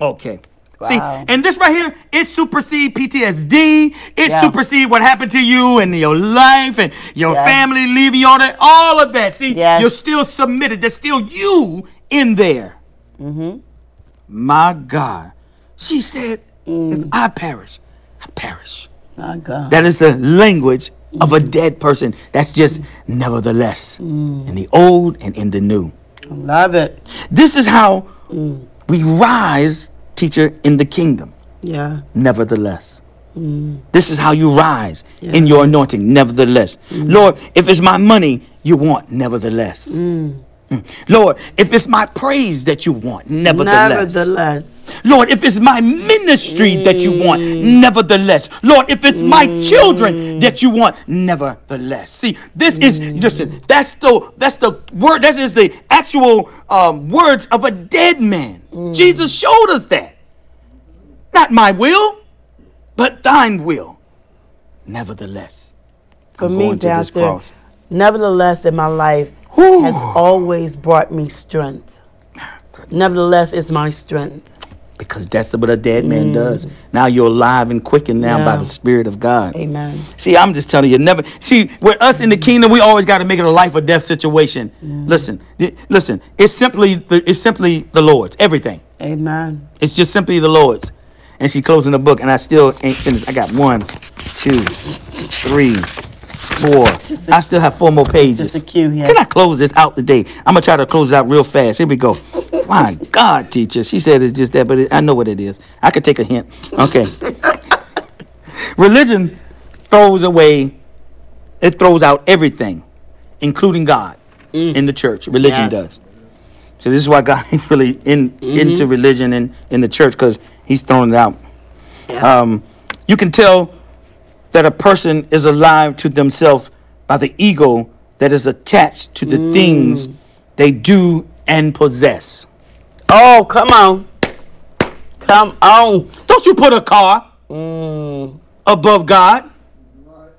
Speaker 1: Okay. See, and this right here, it supersede PTSD. It
Speaker 2: Yeah.
Speaker 1: supersede what happened to you and your life and your
Speaker 2: Yeah.
Speaker 1: family leaving you all that, all of that. See,
Speaker 2: Yes.
Speaker 1: you're still submitted. There's still you in there. Mm-hmm. My God. She said, mm. if I perish, I perish.
Speaker 2: My God.
Speaker 1: That is the language of a mm. dead person. That's just nevertheless mm. in the old and in the new.
Speaker 2: Love it.
Speaker 1: This is how we rise, teacher, in the kingdom.
Speaker 2: Yeah.
Speaker 1: Nevertheless. This is how you rise in your anointing, nevertheless. Lord, if it's my money you want, nevertheless. Mm. Mm. Lord, if it's my praise that you want, nevertheless.
Speaker 2: Nevertheless.
Speaker 1: Lord, if it's my ministry that you want, mm. nevertheless. Lord, if it's my mm. children that you want, nevertheless. See, this is listen. That's the that's the word. That is the actual um, words of a dead man. Jesus showed us that. Not my will, but thine will. Nevertheless,
Speaker 2: For
Speaker 1: I'm
Speaker 2: me,
Speaker 1: going to this
Speaker 2: Pastor, nevertheless, in my life
Speaker 1: Whew.
Speaker 2: has always brought me strength. Nevertheless, it's my strength.
Speaker 1: because that's what a dead man mm. does. Now you're alive and quickened now by the Spirit of God.
Speaker 2: Amen.
Speaker 1: See, I'm just telling you, never. See, with us in the kingdom, we always got to make it a life or death situation. Mm. Listen, th- listen. It's simply, the, it's simply the Lord's. Everything.
Speaker 2: Amen.
Speaker 1: It's just simply the Lord's. And she closing the book, and I still ain't finished. I got one, two, three, four.
Speaker 2: A-
Speaker 1: I still have four more pages.
Speaker 2: just a here.
Speaker 1: Can I close this out today? I'm gonna try to close it out real fast. Here we go. My God, teacher. She said it's just that, but it, I know what it is. I could take a hint. Okay. Religion throws away. It throws out everything, including God, in the church. Religion
Speaker 2: Yes.
Speaker 1: does. So this is why God ain't really in into religion and in the church because He's throwing it out.
Speaker 2: Yeah.
Speaker 1: Um, you can tell that a person is alive to themselves by the ego that is attached to the things they do and possess.
Speaker 2: Oh, come on. Come on.
Speaker 1: Don't you put a car
Speaker 2: Mm.
Speaker 1: above God?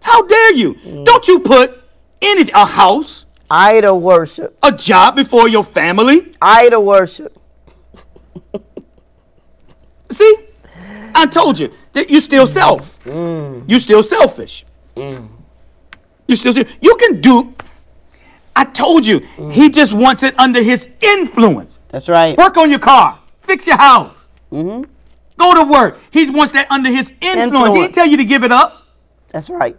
Speaker 1: How dare you? Don't you put anything, a house,
Speaker 2: Idol worship.
Speaker 1: a job before your family?
Speaker 2: Idol worship.
Speaker 1: See? I told you you still self. Mm. You still selfish. Mm. You still you can do. I told you mm. he just wants it under his influence.
Speaker 2: That's right.
Speaker 1: Work on your car. Fix your house. Mm-hmm. Go to work. He wants that under his influence. He didn't tell you to give it up.
Speaker 2: That's right.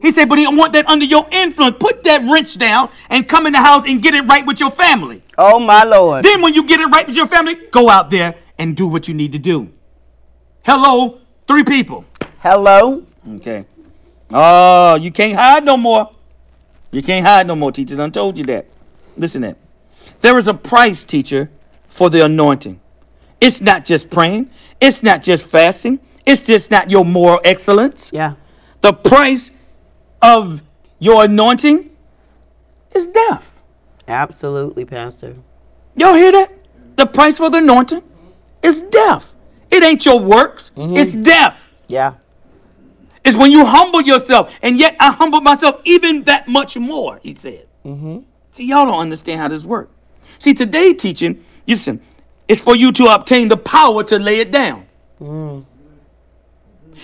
Speaker 1: He said, but he want that under your influence. Put that wrench down and come in the house and get it right with your family.
Speaker 2: Oh, my Lord.
Speaker 1: Then when you get it right with your family, go out there and do what you need to do. Hello, three people.
Speaker 2: Hello.
Speaker 1: Okay. Oh, you can't hide no more. You can't hide no more, teacher. I told you that. Listen that. There is a price, teacher, for the anointing. It's not just praying. It's not just fasting. It's just not your moral excellence.
Speaker 2: Yeah.
Speaker 1: The price of your anointing is death.
Speaker 2: Absolutely, Pastor.
Speaker 1: Y'all hear that? The price for the anointing is death. It ain't your works. Mm-hmm. It's death.
Speaker 2: Yeah.
Speaker 1: It's when you humble yourself, and yet I humbled myself even that much more, he said. Mm-hmm. See, y'all don't understand how this works. See, today teaching, listen, it's for you to obtain the power to lay it down. Mm.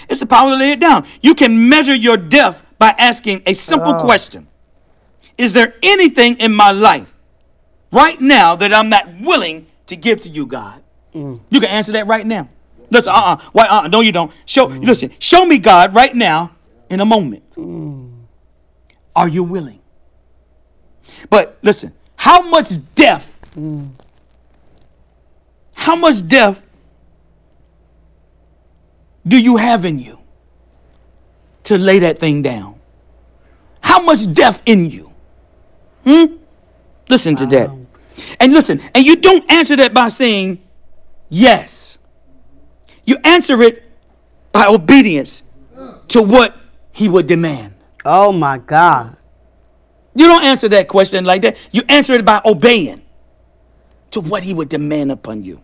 Speaker 1: It's the power to lay it down. You can measure your death by asking a simple oh. question Is there anything in my life right now that I'm not willing to give to you, God? Mm. You can answer that right now. Listen, uh uh Why, uh uh No, you don't. Show, listen, show me God right now in a moment. Are you willing? But listen, how much death, how much death do you have in you to lay that thing down? How much death in you? Hmm? Listen to that. And listen, and you don't answer that by saying yes. You answer it by obedience to what he would demand.
Speaker 2: Oh my God.
Speaker 1: You don't answer that question like that. You answer it by obeying to what he would demand upon you.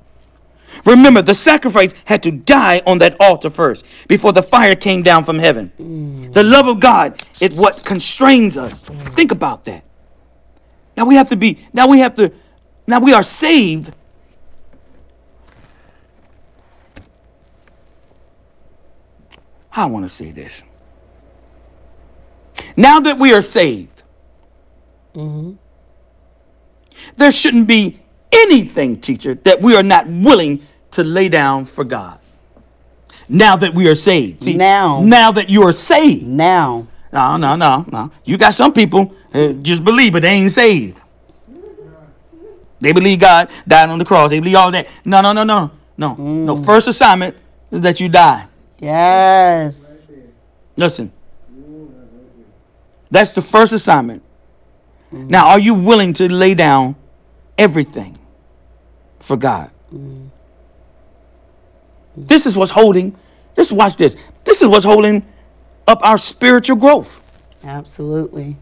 Speaker 1: Remember, the sacrifice had to die on that altar first before the fire came down from heaven. Mm. The love of God is what constrains us. Think about that. Now we have to be, now we have to, now we are saved. I want to say this. Now that we are saved, there shouldn't be anything, teacher, that we are not willing to lay down for God. Now that we are saved. See,
Speaker 2: Now.
Speaker 1: Now that you are saved.
Speaker 2: Now.
Speaker 1: No, no, no, no. You got some people uh, just believe, but they ain't saved. They believe God died on the cross. They believe all that. No, no, no, no, no, no. First assignment is that you die.
Speaker 2: Yes.
Speaker 1: Listen. That's the first assignment. Mm-hmm. Now, are you willing to lay down everything for God? Mm-hmm. This is what's holding. This watch this. This is what's holding up our spiritual growth.
Speaker 2: Absolutely.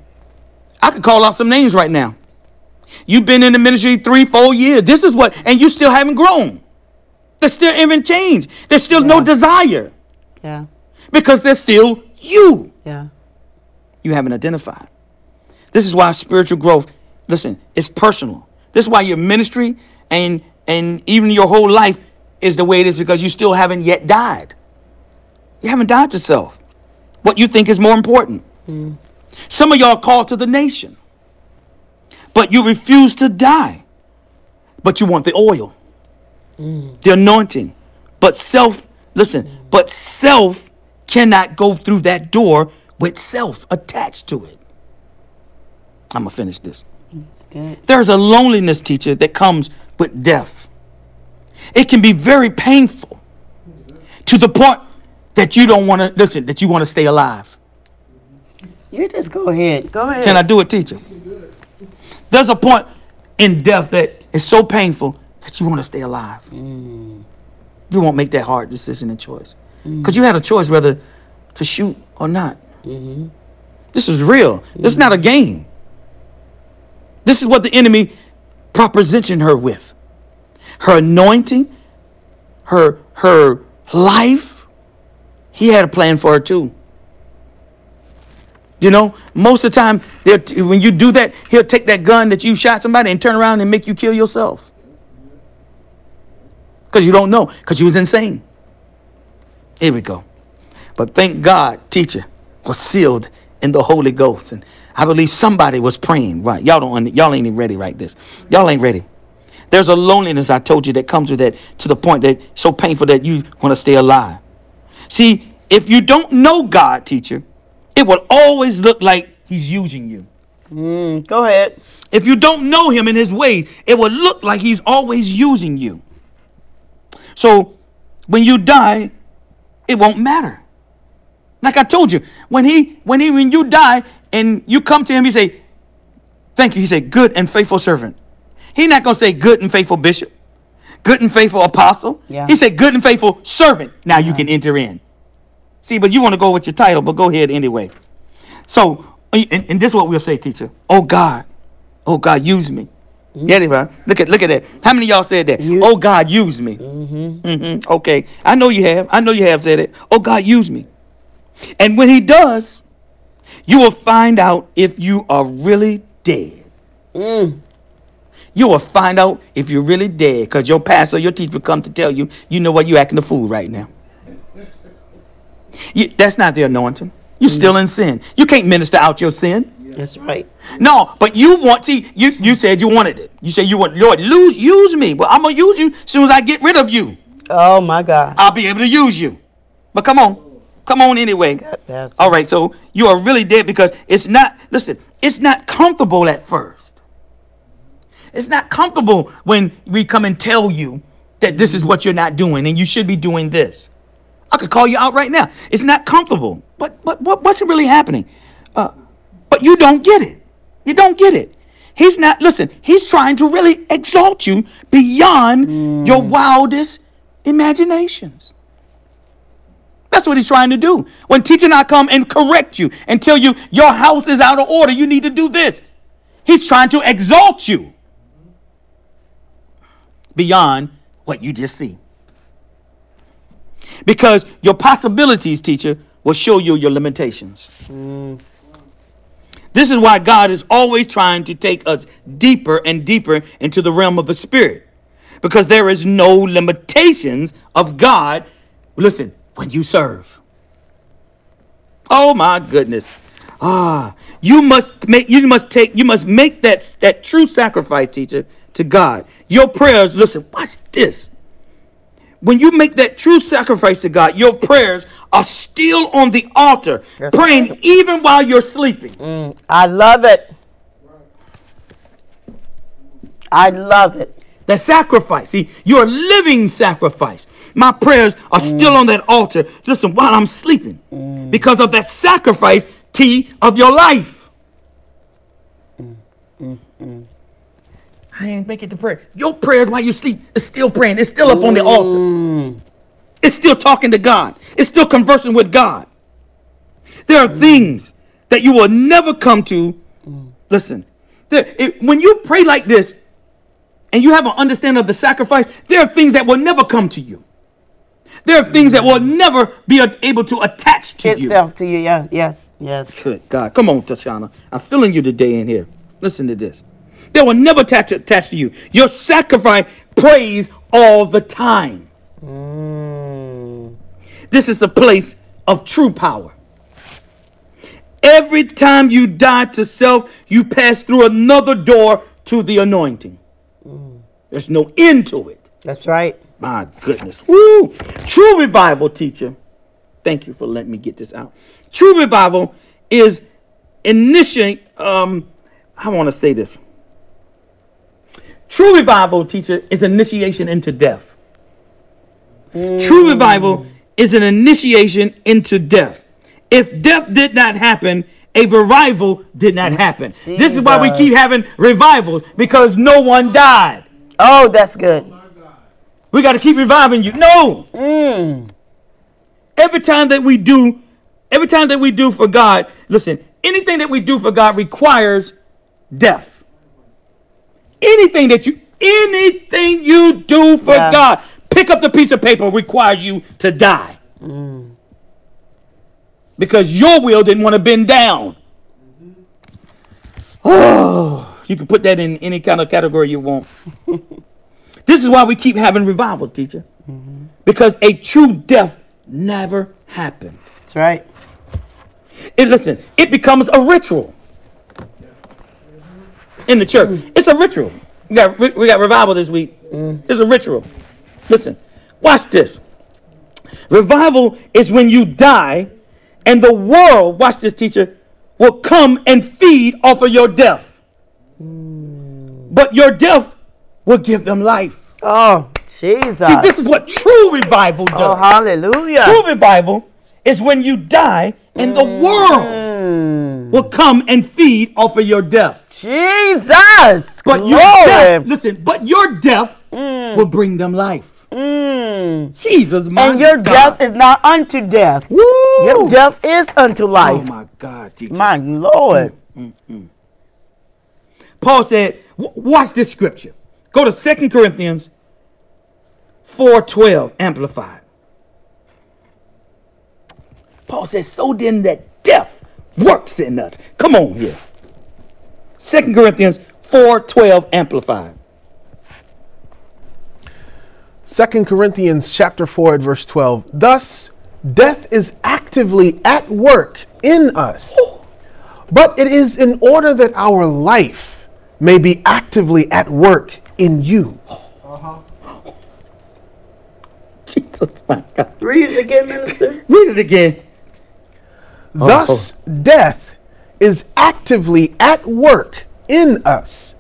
Speaker 1: I could call out some names right now. You've been in the ministry three, four years. This is what, and you still haven't grown. There's still even change. There's still no
Speaker 2: Yeah.
Speaker 1: desire
Speaker 2: Yeah.
Speaker 1: because they're still you.
Speaker 2: Yeah.
Speaker 1: You haven't identified. This is why spiritual growth, listen, it's personal. This is why your ministry and and even your whole life is the way it is because you still haven't yet died. You haven't died to self. What you think is more important. Mm. Some of y'all called to the nation, but you refuse to die. But you want the oil, mm. the anointing. But self, listen, but self cannot go through that door with self attached to it. I'm going to finish this.
Speaker 2: It's good.
Speaker 1: There's a loneliness, teacher, that comes with death. It can be very painful to the point that you don't want to, listen, that you want to stay alive.
Speaker 2: You just go ahead. Go ahead.
Speaker 1: Can I do it, teacher? There's a point in death that is so painful that you want to stay alive. Mm. You won't make that hard decision and choice. Mm. Because you had a choice whether to shoot or not. Mm-hmm. This is real. This is not a mm-hmm. game. This is what the enemy propositioned her with. Her anointing, her her life. He had a plan for her too. You know, most of the time, when you do that, he'll take that gun that you shot somebody and turn around and make you kill yourself. Because you don't know, because you was insane. Here we go. But thank God, teacher was sealed in the Holy Ghost. And I believe somebody was praying. Right. Y'all don't y'all ain't even ready right this. Y'all ain't ready. There's a loneliness I told you that comes with that to the point that so painful that you want to stay alive. See, if you don't know God, teacher, it will always look like he's using you.
Speaker 2: Mm, go ahead.
Speaker 1: If you don't know him in his ways, it will look like he's always using you. So when you die, it won't matter. Like I told you, when he when he when you die and you come to him, he say, Thank you. He said, Good and faithful servant. He's not gonna say good and faithful bishop, good and faithful apostle.
Speaker 2: Yeah.
Speaker 1: He said, Good and faithful servant. Now you uh-huh. can enter in. See, but you want to go with your title, but go ahead anyway. So, and, and this is what we'll say, teacher. Oh God, oh God, use me. Mm-hmm. Yeah, they were. Look at look at that. How many of y'all said that?
Speaker 2: You-
Speaker 1: oh God, use me. Mm-hmm. mm-hmm. Okay, I know you have. I know you have said it. Oh God, use me. And when He does, you will find out if you are really dead. Mm. You will find out if you're really dead, because your pastor, your teacher will come to tell you, you know what, you acting a fool right now. You, that's not the anointing. You're mm. still in sin. You can't minister out your sin.
Speaker 2: That's right.
Speaker 1: No, but you want see you you said you wanted it. You said you want Lord lose use me. Well, I'm gonna use you as soon as I get rid of you.
Speaker 2: Oh my God.
Speaker 1: I'll be able to use you. But come on. Come on anyway. All right, so you are really dead because it's not listen, it's not comfortable at first. It's not comfortable when we come and tell you that this is what you're not doing and you should be doing this. I could call you out right now. It's not comfortable. But but what, what's really happening? But you don't get it. You don't get it. He's not listen, he's trying to really exalt you beyond your mm. wildest imaginations. That's what he's trying to do. When teacher not come and correct you and tell you your house is out of order, you need to do this. He's trying to exalt you beyond what you just see. Because your possibilities, teacher, will show you your limitations. Mm. This is why God is always trying to take us deeper and deeper into the realm of the spirit. Because there is no limitations of God. Listen, when you serve. Oh my goodness. Ah, you must make you must take you must make that that true sacrifice, teacher, to God. Your prayers, listen, watch this. When you make that true sacrifice to God, your prayers are still on the altar,
Speaker 2: That's
Speaker 1: praying
Speaker 2: right.
Speaker 1: even while you're sleeping.
Speaker 2: Mm, I love it. I love it.
Speaker 1: That sacrifice. See, you're a living sacrifice. My prayers are still mm. on that altar. Listen, while I'm sleeping, mm. because of that sacrifice, T, of your life. I ain't make it to prayer. Your prayers while you sleep is still praying. It's still up on the altar. Mm. It's still talking to God. It's still conversing with God. There are mm. things that you will never come to. Mm. Listen, there, it- when you pray like this, and you have an understanding of the sacrifice, there are things that will never come to you. There are things that will never be able to attach to you.
Speaker 2: Itself to you. Yeah. Yes. Yes.
Speaker 1: Good God. Come on, Tashana. I'm feeling you today in here. Listen to this. They will never attach, attach to you. Your sacrifice praise all the time. This is the place of true power. Every time you die to self, you pass through another door to the anointing. There's no end to it.
Speaker 2: That's right.
Speaker 1: My goodness. Woo! True revival, teacher. Thank you for letting me get this out. True revival is initiate. Um, I want to say this. True revival, teacher, is initiation into death. True revival is an initiation into death. If death did not happen, a revival did not happen. This is why we keep having revivals because no one died.
Speaker 2: Oh, that's good.
Speaker 1: We got to keep reviving you. No. Mm. Every time that we do, every time that we do for God, listen, anything that we do for God requires death. Anything that you, anything you do for
Speaker 2: Yeah.
Speaker 1: God, pick up the piece of paper requires you to die. Because your will didn't want to bend down. Oh, you can put that in any kind of category you want. This is why we keep having revivals, teacher. Because a true death never happened.
Speaker 2: That's right.
Speaker 1: It listen, it becomes a ritual in the church. Mm. It's a ritual. We got we got revival this week. Mm. It's a ritual. Listen, watch this. Revival is when you die, and the world, watch this, teacher, will come and feed off of your death. Mm. But your death will give them life.
Speaker 2: Oh, Jesus.
Speaker 1: See, this is what true revival oh, does.
Speaker 2: oh, hallelujah.
Speaker 1: True revival is when you die and the world will come and feed off of your death.
Speaker 2: Jesus.
Speaker 1: But your death, listen, but your death mm. will bring them life.
Speaker 2: Mm.
Speaker 1: Jesus, my
Speaker 2: And your
Speaker 1: God.
Speaker 2: death is not unto death.
Speaker 1: Woo!
Speaker 2: Your death is unto
Speaker 1: oh,
Speaker 2: life.
Speaker 1: Oh my God, teacher.
Speaker 2: my Lord.
Speaker 1: Mm, mm, Paul said, watch this scripture. Go to Second Corinthians 4:12 amplified. Paul says, so then that death works in us. Come on here. Second Corinthians 4:12 amplified.
Speaker 3: 2 Corinthians chapter 4 at verse 12. Thus death is actively at work in us, but it is in order that our life may be actively at work in you.
Speaker 1: Jesus, my God.
Speaker 2: Read it again, minister.
Speaker 1: Read it again.
Speaker 3: Oh, Thus, oh. death is actively at work in us,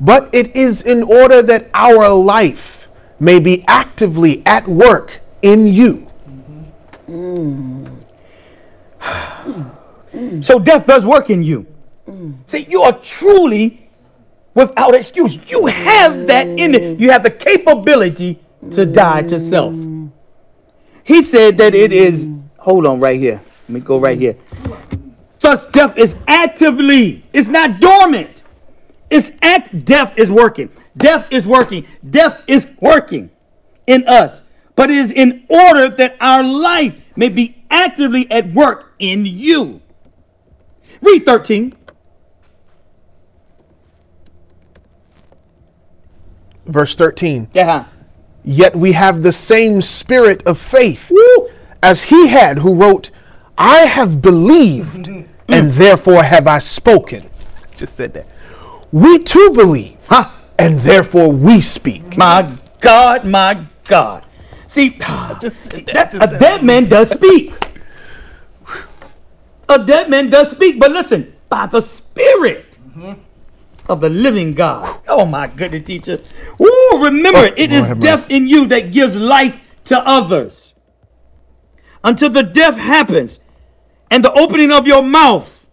Speaker 3: but it is in order that our life may be actively at work in you. Mm.
Speaker 1: So death does work in you. Mm. See, you are truly without excuse. You have that in it. You have the capability to die to self. Mm. He said that it is, hold on right here. Let me go right here. Thus, death is actively, it's not dormant. It's act, death is working. Death is working. Death is working in us. But it is in order that our life may be actively at work in you. Read 13.
Speaker 3: Verse 13.
Speaker 1: Yeah.
Speaker 3: Yet we have the same spirit of faith
Speaker 1: Woo.
Speaker 3: as he had who wrote, I have believed mm. and therefore have I spoken. Just said that. We too believe
Speaker 1: Huh?
Speaker 3: and therefore we speak.
Speaker 1: My God, my God. See, see, that, a dead man does speak. A dead man does speak, but listen, by the Spirit mm-hmm. of the living God. Oh my goodness, teacher. Ooh, remember, oh, it is
Speaker 3: Lord
Speaker 1: death in you that gives life to others. Until the death happens and the opening of your mouth,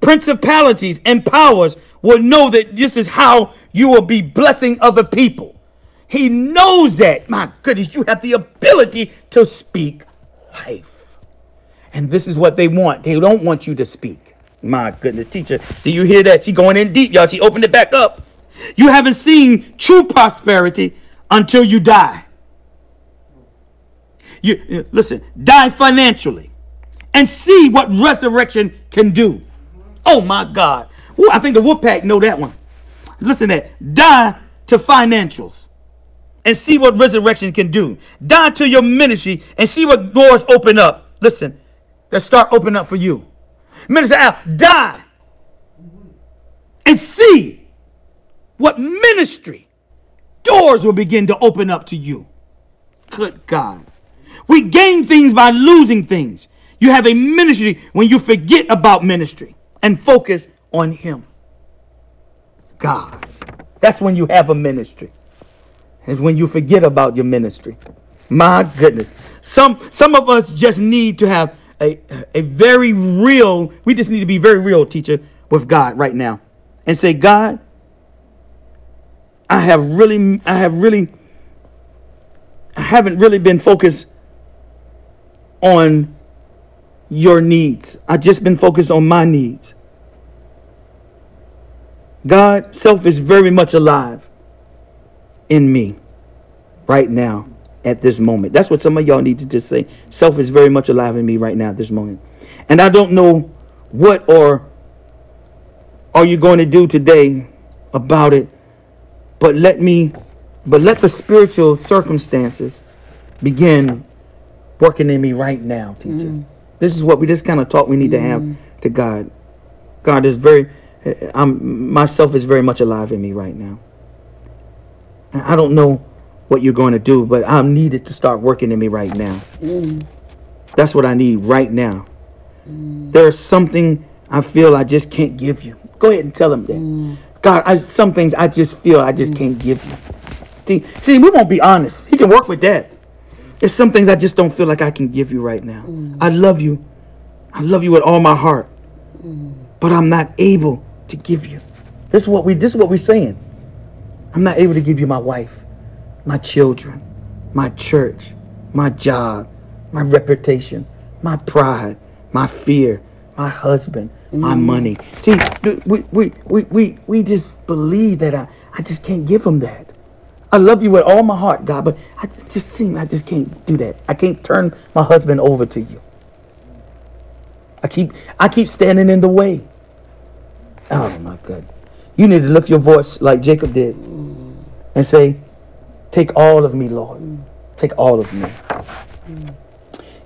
Speaker 1: principalities and powers will know that this is how you will be blessing other people. He knows that. My goodness, you have the ability to speak life. And this is what they want. They don't want you to speak. My goodness, teacher, do you hear that? She going in deep, y'all. She opened it back up. You haven't seen true prosperity until you die. You uh, listen, die financially and see what resurrection can do. Oh my God. Ooh, I think the Wolfpack know that one. Listen to that. Die to financials and see what resurrection can do. Die to your ministry and see what doors open up. Listen, that start opening up for you. Minister Al, die and see what ministry doors will begin to open up to you. Good God. We gain things by losing things. You have a ministry when you forget about ministry and focus on Him. God. That's when you have a ministry. Is when you forget about your ministry. My goodness. Some some of us just need to have a, a very real, we just need to be very real, teacher, with God right now. And say, God, I have really, I have really, I haven't really been focused on your needs. I've just been focused on my needs. God, self is very much alive in me right now at this moment. That's what some of y'all need to just say. Self is very much alive in me right now at this moment. And I don't know what or are you going to do today about it, but let me but let the spiritual circumstances begin working in me right now, teacher. Mm. This is what we this kind of talk we need to have mm. to God. God is very I'm myself is very much alive in me right now. I don't know what you're going to do, but I'm needed to start working in me right now. Mm. That's what I need right now. Mm. There's something I feel I just can't give you. Go ahead and tell him that. God, I, some things I just feel I just can't give you. See, see, we won't be honest. He can work with that. There's some things I just don't feel like I can give you right now. Mm. I love you. I love you with all my heart. Mm. But I'm not able to give you. This is what we this is what we're saying. I'm not able to give you my wife, my children, my church, my job, my reputation, my pride, my fear, my husband, my mm. money. See, we, we, we, we, we just believe that I, I just can't give him that. I love you with all my heart, God, but I just, seem I just can't do that. I can't turn my husband over to you. I keep I keep standing in the way. Oh my God. You need to lift your voice like Jacob did and say, Take all of me, Lord. Take all of me.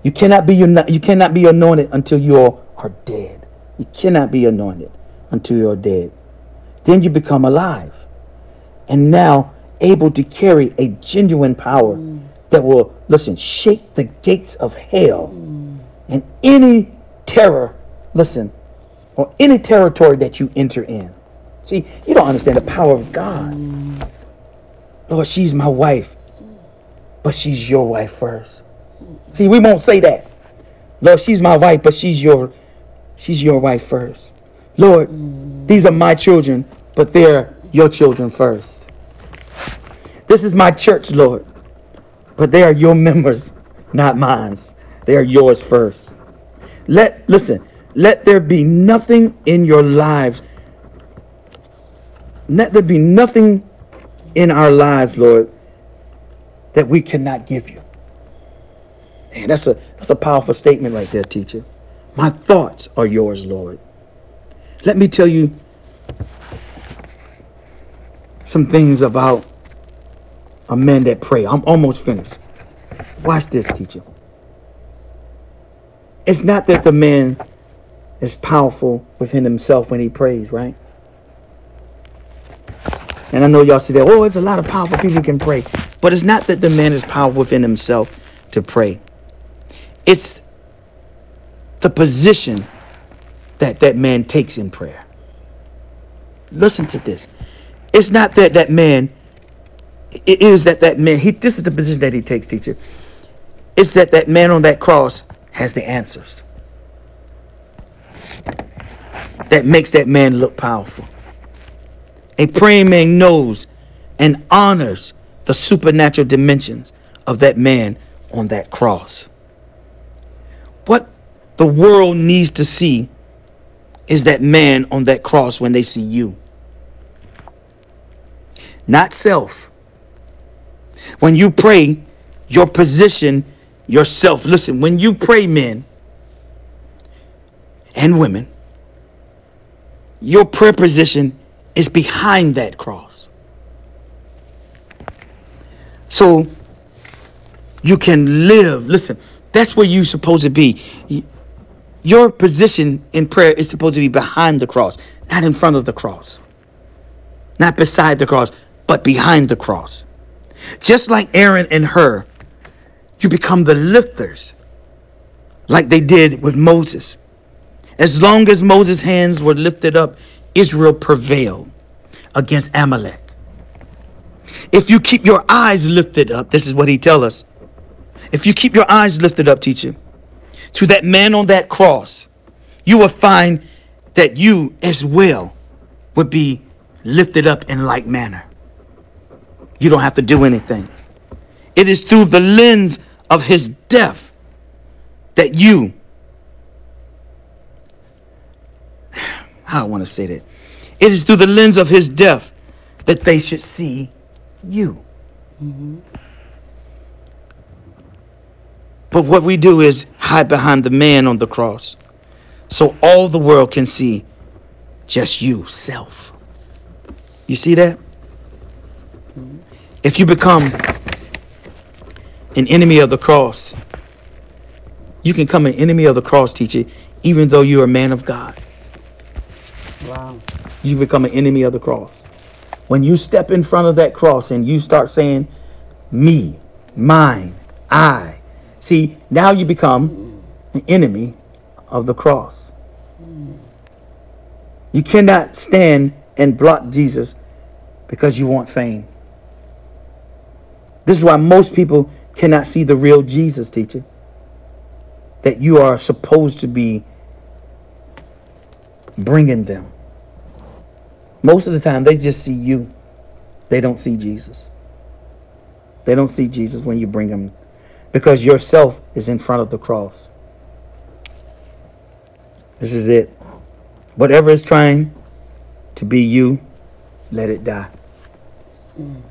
Speaker 1: You cannot be you cannot be anointed until you are dead. You cannot be anointed until you're dead. Then you become alive. And now able to carry a genuine power mm. that will listen, shake the gates of hell mm. and any terror, listen, or any territory that you enter in. See, you don't understand the power of God. Mm. Lord, she's my wife, but she's your wife first. See, we won't say that. Lord, she's my wife, but she's your she's your wife first. Lord, mm. these are my children, but they're your children first. This is my church, Lord, but they are your members, not mine. They are yours first. Let listen, let there be nothing in your lives. Let there be nothing in our lives, Lord, that we cannot give you. Man, that's a that's a powerful statement right there, teacher. My thoughts are yours, Lord. Let me tell you some things about a man that pray. I'm almost finished. Watch this, teacher. It's not that the man is powerful within himself when he prays, right? And I know y'all see that, oh, it's a lot of powerful people who can pray. But it's not that the man is powerful within himself to pray. It's the position that that man takes in prayer. Listen to this. It's not that that man, it is that that man, he, this is the position that he takes, teacher. It's that that man on that cross has the answers. That makes that man look powerful. A praying man knows and honors the supernatural dimensions of that man on that cross. What the world needs to see is that man on that cross when they see you. Not self. When you pray, your position, yourself. Listen, when you pray, men and women, your prayer position is behind that cross. So you can live. Listen, that's where you're supposed to be. Your position in prayer is supposed to be behind the cross, not in front of the cross, not beside the cross, but behind the cross. Just like Aaron and Hur, you become the lifters, like they did with Moses. As long as Moses' hands were lifted up, Israel prevailed against Amalek. If you keep your eyes lifted up, this is what he tells us if you keep your eyes lifted up, teacher, to that man on that cross, you will find that you as well would be lifted up in like manner. You don't have to do anything. It is through the lens of his death that you, I don't want to say that. It is through the lens of his death that they should see you. Mm-hmm. But what we do is hide behind the man on the cross so all the world can see just you, self. You see that? If you become an enemy of the cross, you can come an enemy of the cross, teacher, even though you're a man of God. Wow. You become an enemy of the cross. When you step in front of that cross and you start saying, me, mine, I, See, now you become an enemy of the cross. You cannot stand and block Jesus because you want fame. This is why most people cannot see the real Jesus, teacher. That you are supposed to be bringing them. Most of the time, they just see you. They don't see Jesus. They don't see Jesus when you bring them because yourself is in front of the cross. This is it. Whatever is trying to be you, let it die. Mm.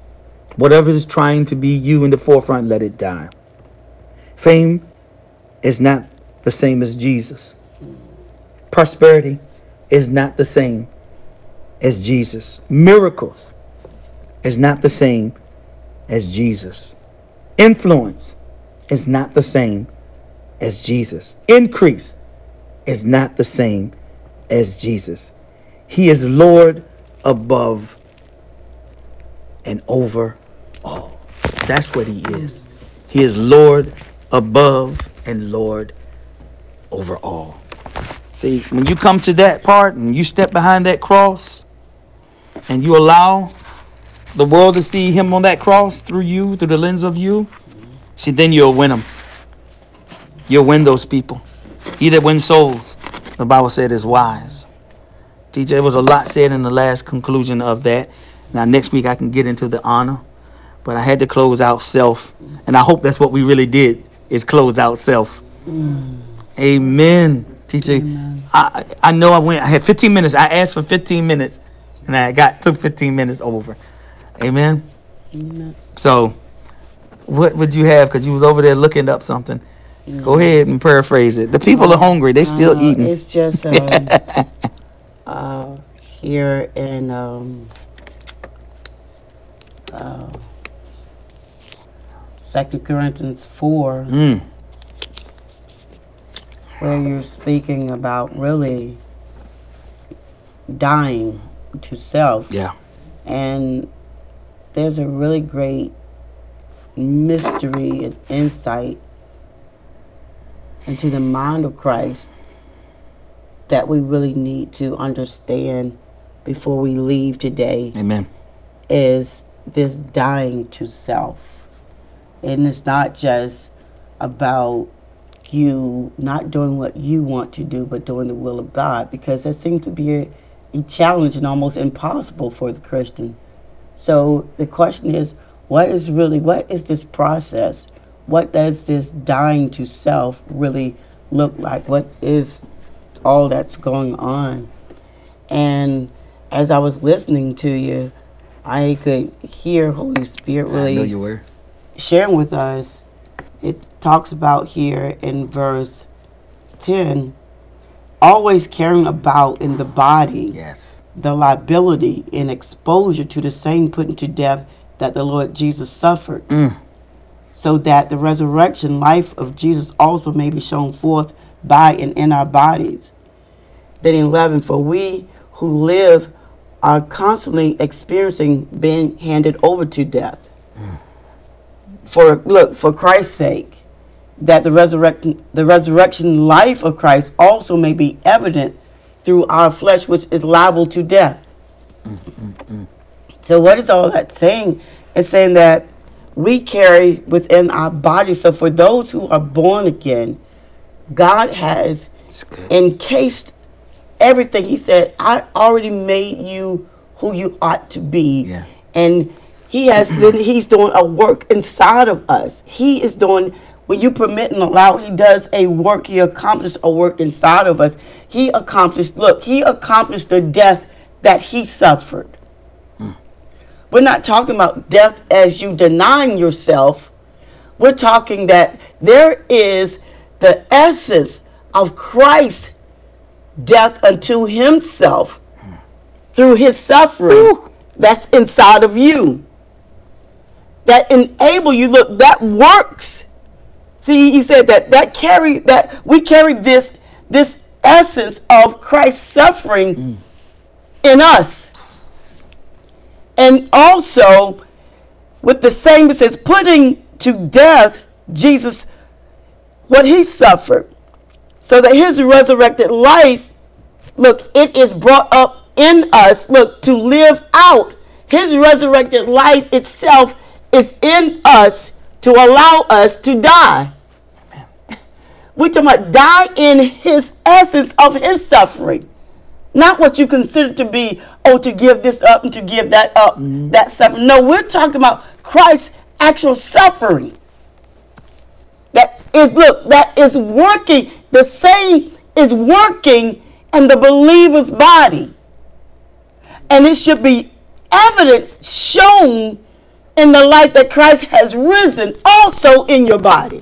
Speaker 1: Whatever is trying to be you in the forefront, let it die. Fame is not the same as Jesus. Prosperity is not the same as Jesus. Miracles is not the same as Jesus. Influence is not the same as Jesus. Increase is not the same as Jesus. He is Lord above and over all. That's what he is. He is Lord above and Lord over all. See, when you come to that part and you step behind that cross and you allow the world to see him on that cross through you, through the lens of you, see, then you'll win them. You'll win those people. He that wins souls, the Bible said, is wise. TJ, was a lot said in the last conclusion of that. Now, next week I can get into the honor, but I had to close out self. And I hope that's what we really did, is close out self. Amen. TJ, I, I know I went, I had 15 minutes. I asked for 15 minutes, and I got took 15 minutes over. Amen. So, what would you have? Because you was over there looking up something. Go ahead and paraphrase it. The people are hungry. They still
Speaker 2: Uh,
Speaker 1: eating.
Speaker 2: It's just um, uh, here in um, uh, Second Corinthians four,
Speaker 1: Mm.
Speaker 2: where you're speaking about really dying to self,
Speaker 1: Yeah.
Speaker 2: and there's a really great mystery and insight into the mind of Christ that we really need to understand before we leave today
Speaker 1: Amen.
Speaker 2: is this dying to self. And it's not just about you not doing what you want to do, but doing the will of God, because that seems to be a, a challenge and almost impossible for the Christian. So the question is, what is really, what is this process? What does this dying to self really look like? What is all that's going on? And as I was listening to you, I could hear Holy Spirit
Speaker 1: I know
Speaker 2: really
Speaker 1: you were.
Speaker 2: Sharing with us. It talks about here in verse 10 always caring about in the body
Speaker 1: Yes.
Speaker 2: the liability and exposure to the same putting to death that the Lord Jesus suffered,
Speaker 1: Mm.
Speaker 2: so that the resurrection life of Jesus also may be shown forth by and in our bodies. Then in 11, for we who live are constantly experiencing being handed over to death. For look, for Christ's sake, that the resurrection the resurrection life of Christ also may be evident through our flesh which is liable to death. So what is all that saying? It's saying that we carry within our body. So for those who are born again, God has encased everything. He said, I already made you who you ought to be.
Speaker 1: Yeah.
Speaker 2: And he has then he's doing a work inside of us. He is doing when you permit and allow, he does a work. He accomplished a work inside of us. He accomplished, look, he accomplished the death that he suffered. We're not talking about death as you denying yourself. We're talking that there is the essence of Christ's death unto himself through his suffering that's inside of you. That enable you look that works. See, he said that that carry that we carry this this essence of Christ's suffering mm. in us. And also with the same it says putting to death Jesus what he suffered so that his resurrected life look it is brought up in us look to live out his resurrected life itself is in us to allow us to die. We're talking about die in his essence of his suffering. Not what you consider to be oh to give this up and to give that up mm-hmm. that suffering. No we're talking about christ's actual suffering. That is look that is working. The same is working in the believer's body. And it should be evidence shown in the light that christ has risen also in your body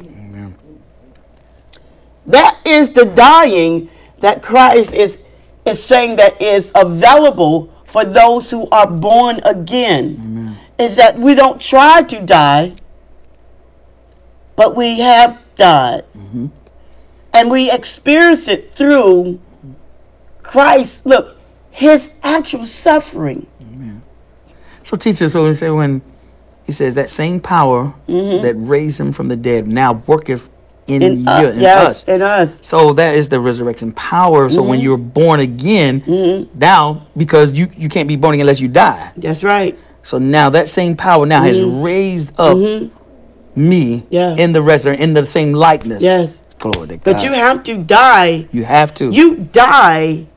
Speaker 2: that is the dying that christ is is saying that is available for those who are born again is that we don't try to die but we have died. Mm-hmm. and we experience it through Christ. Look, his actual suffering.
Speaker 1: So, teacher, so he said when he says that same power mm-hmm. that raised him from the dead now worketh in,
Speaker 2: In,
Speaker 1: you,
Speaker 2: uh,
Speaker 1: in
Speaker 2: yes,
Speaker 1: us.
Speaker 2: in us.
Speaker 1: So that is the resurrection power. So when mm-hmm. you're born again, mm-hmm. now because you you can't be born again unless you die.
Speaker 2: That's right.
Speaker 1: So now that same power now has raised up me
Speaker 2: Yeah.
Speaker 1: in the resur in the same likeness.
Speaker 2: Yes.
Speaker 1: Glory to God.
Speaker 2: But you have to die.
Speaker 1: You have to.
Speaker 2: You die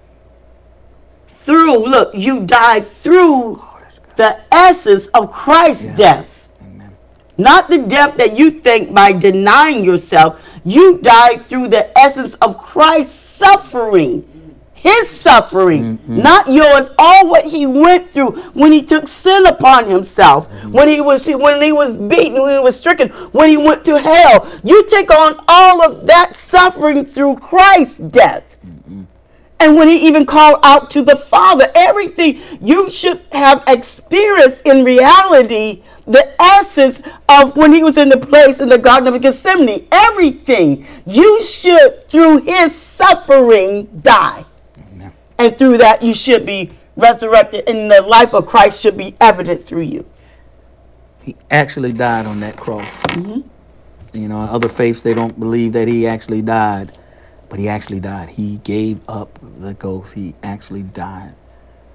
Speaker 2: through, look, you die through the essence of Christ's death. Not the death that you think by denying yourself. You die through the essence of Christ's suffering. His suffering, mm-hmm. not yours. All what he went through when he took sin upon himself, mm-hmm. when he was when he was beaten, when he was stricken, when he went to hell. You take on all of that suffering through Christ's death. And when he even called out to the Father, everything you should have experienced in reality, the essence of when he was in the place in the Garden of Gethsemane, everything you should, through his suffering, die. And through that, you should be resurrected, and the life of Christ should be evident through you.
Speaker 1: he actually died on that cross. Mm-hmm. You know, other faiths they don't believe that he actually died, but he actually died. He gave up the ghost. He actually died,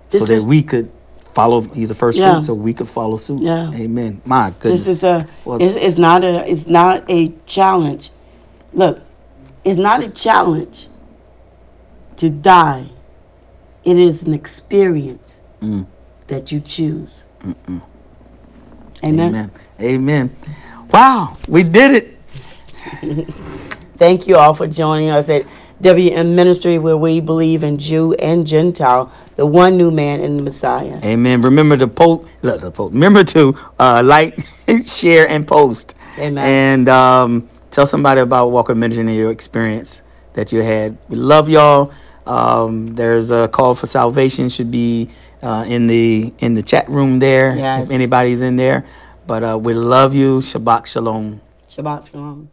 Speaker 1: so
Speaker 2: This
Speaker 1: that
Speaker 2: is-
Speaker 1: we could follow. He's the first
Speaker 2: Yeah.
Speaker 1: fruit, so we could follow suit.
Speaker 2: Yeah.
Speaker 1: Amen. My goodness.
Speaker 2: This is a.
Speaker 1: Well-
Speaker 2: it's, it's not a. It's not a challenge. Look, it's not a challenge to die. It is an experience
Speaker 1: Mm.
Speaker 2: that you choose. Amen.
Speaker 1: Amen. Amen. Wow, we did it.
Speaker 2: Thank you all for joining us at WM Ministry, where we believe in Jew and Gentile, the one new man in the Messiah.
Speaker 1: Amen. Remember to post. Look, the post. Remember to uh, like, share, and post.
Speaker 2: Amen.
Speaker 1: And um, tell somebody about Walker Ministry and your experience that you had. We love y'all. Um, there's a call for salvation. Should be uh, in the in the chat room there.
Speaker 2: Yes.
Speaker 1: If anybody's in there. But uh, we love you. Shabbat shalom.
Speaker 2: Shabbat Shalom.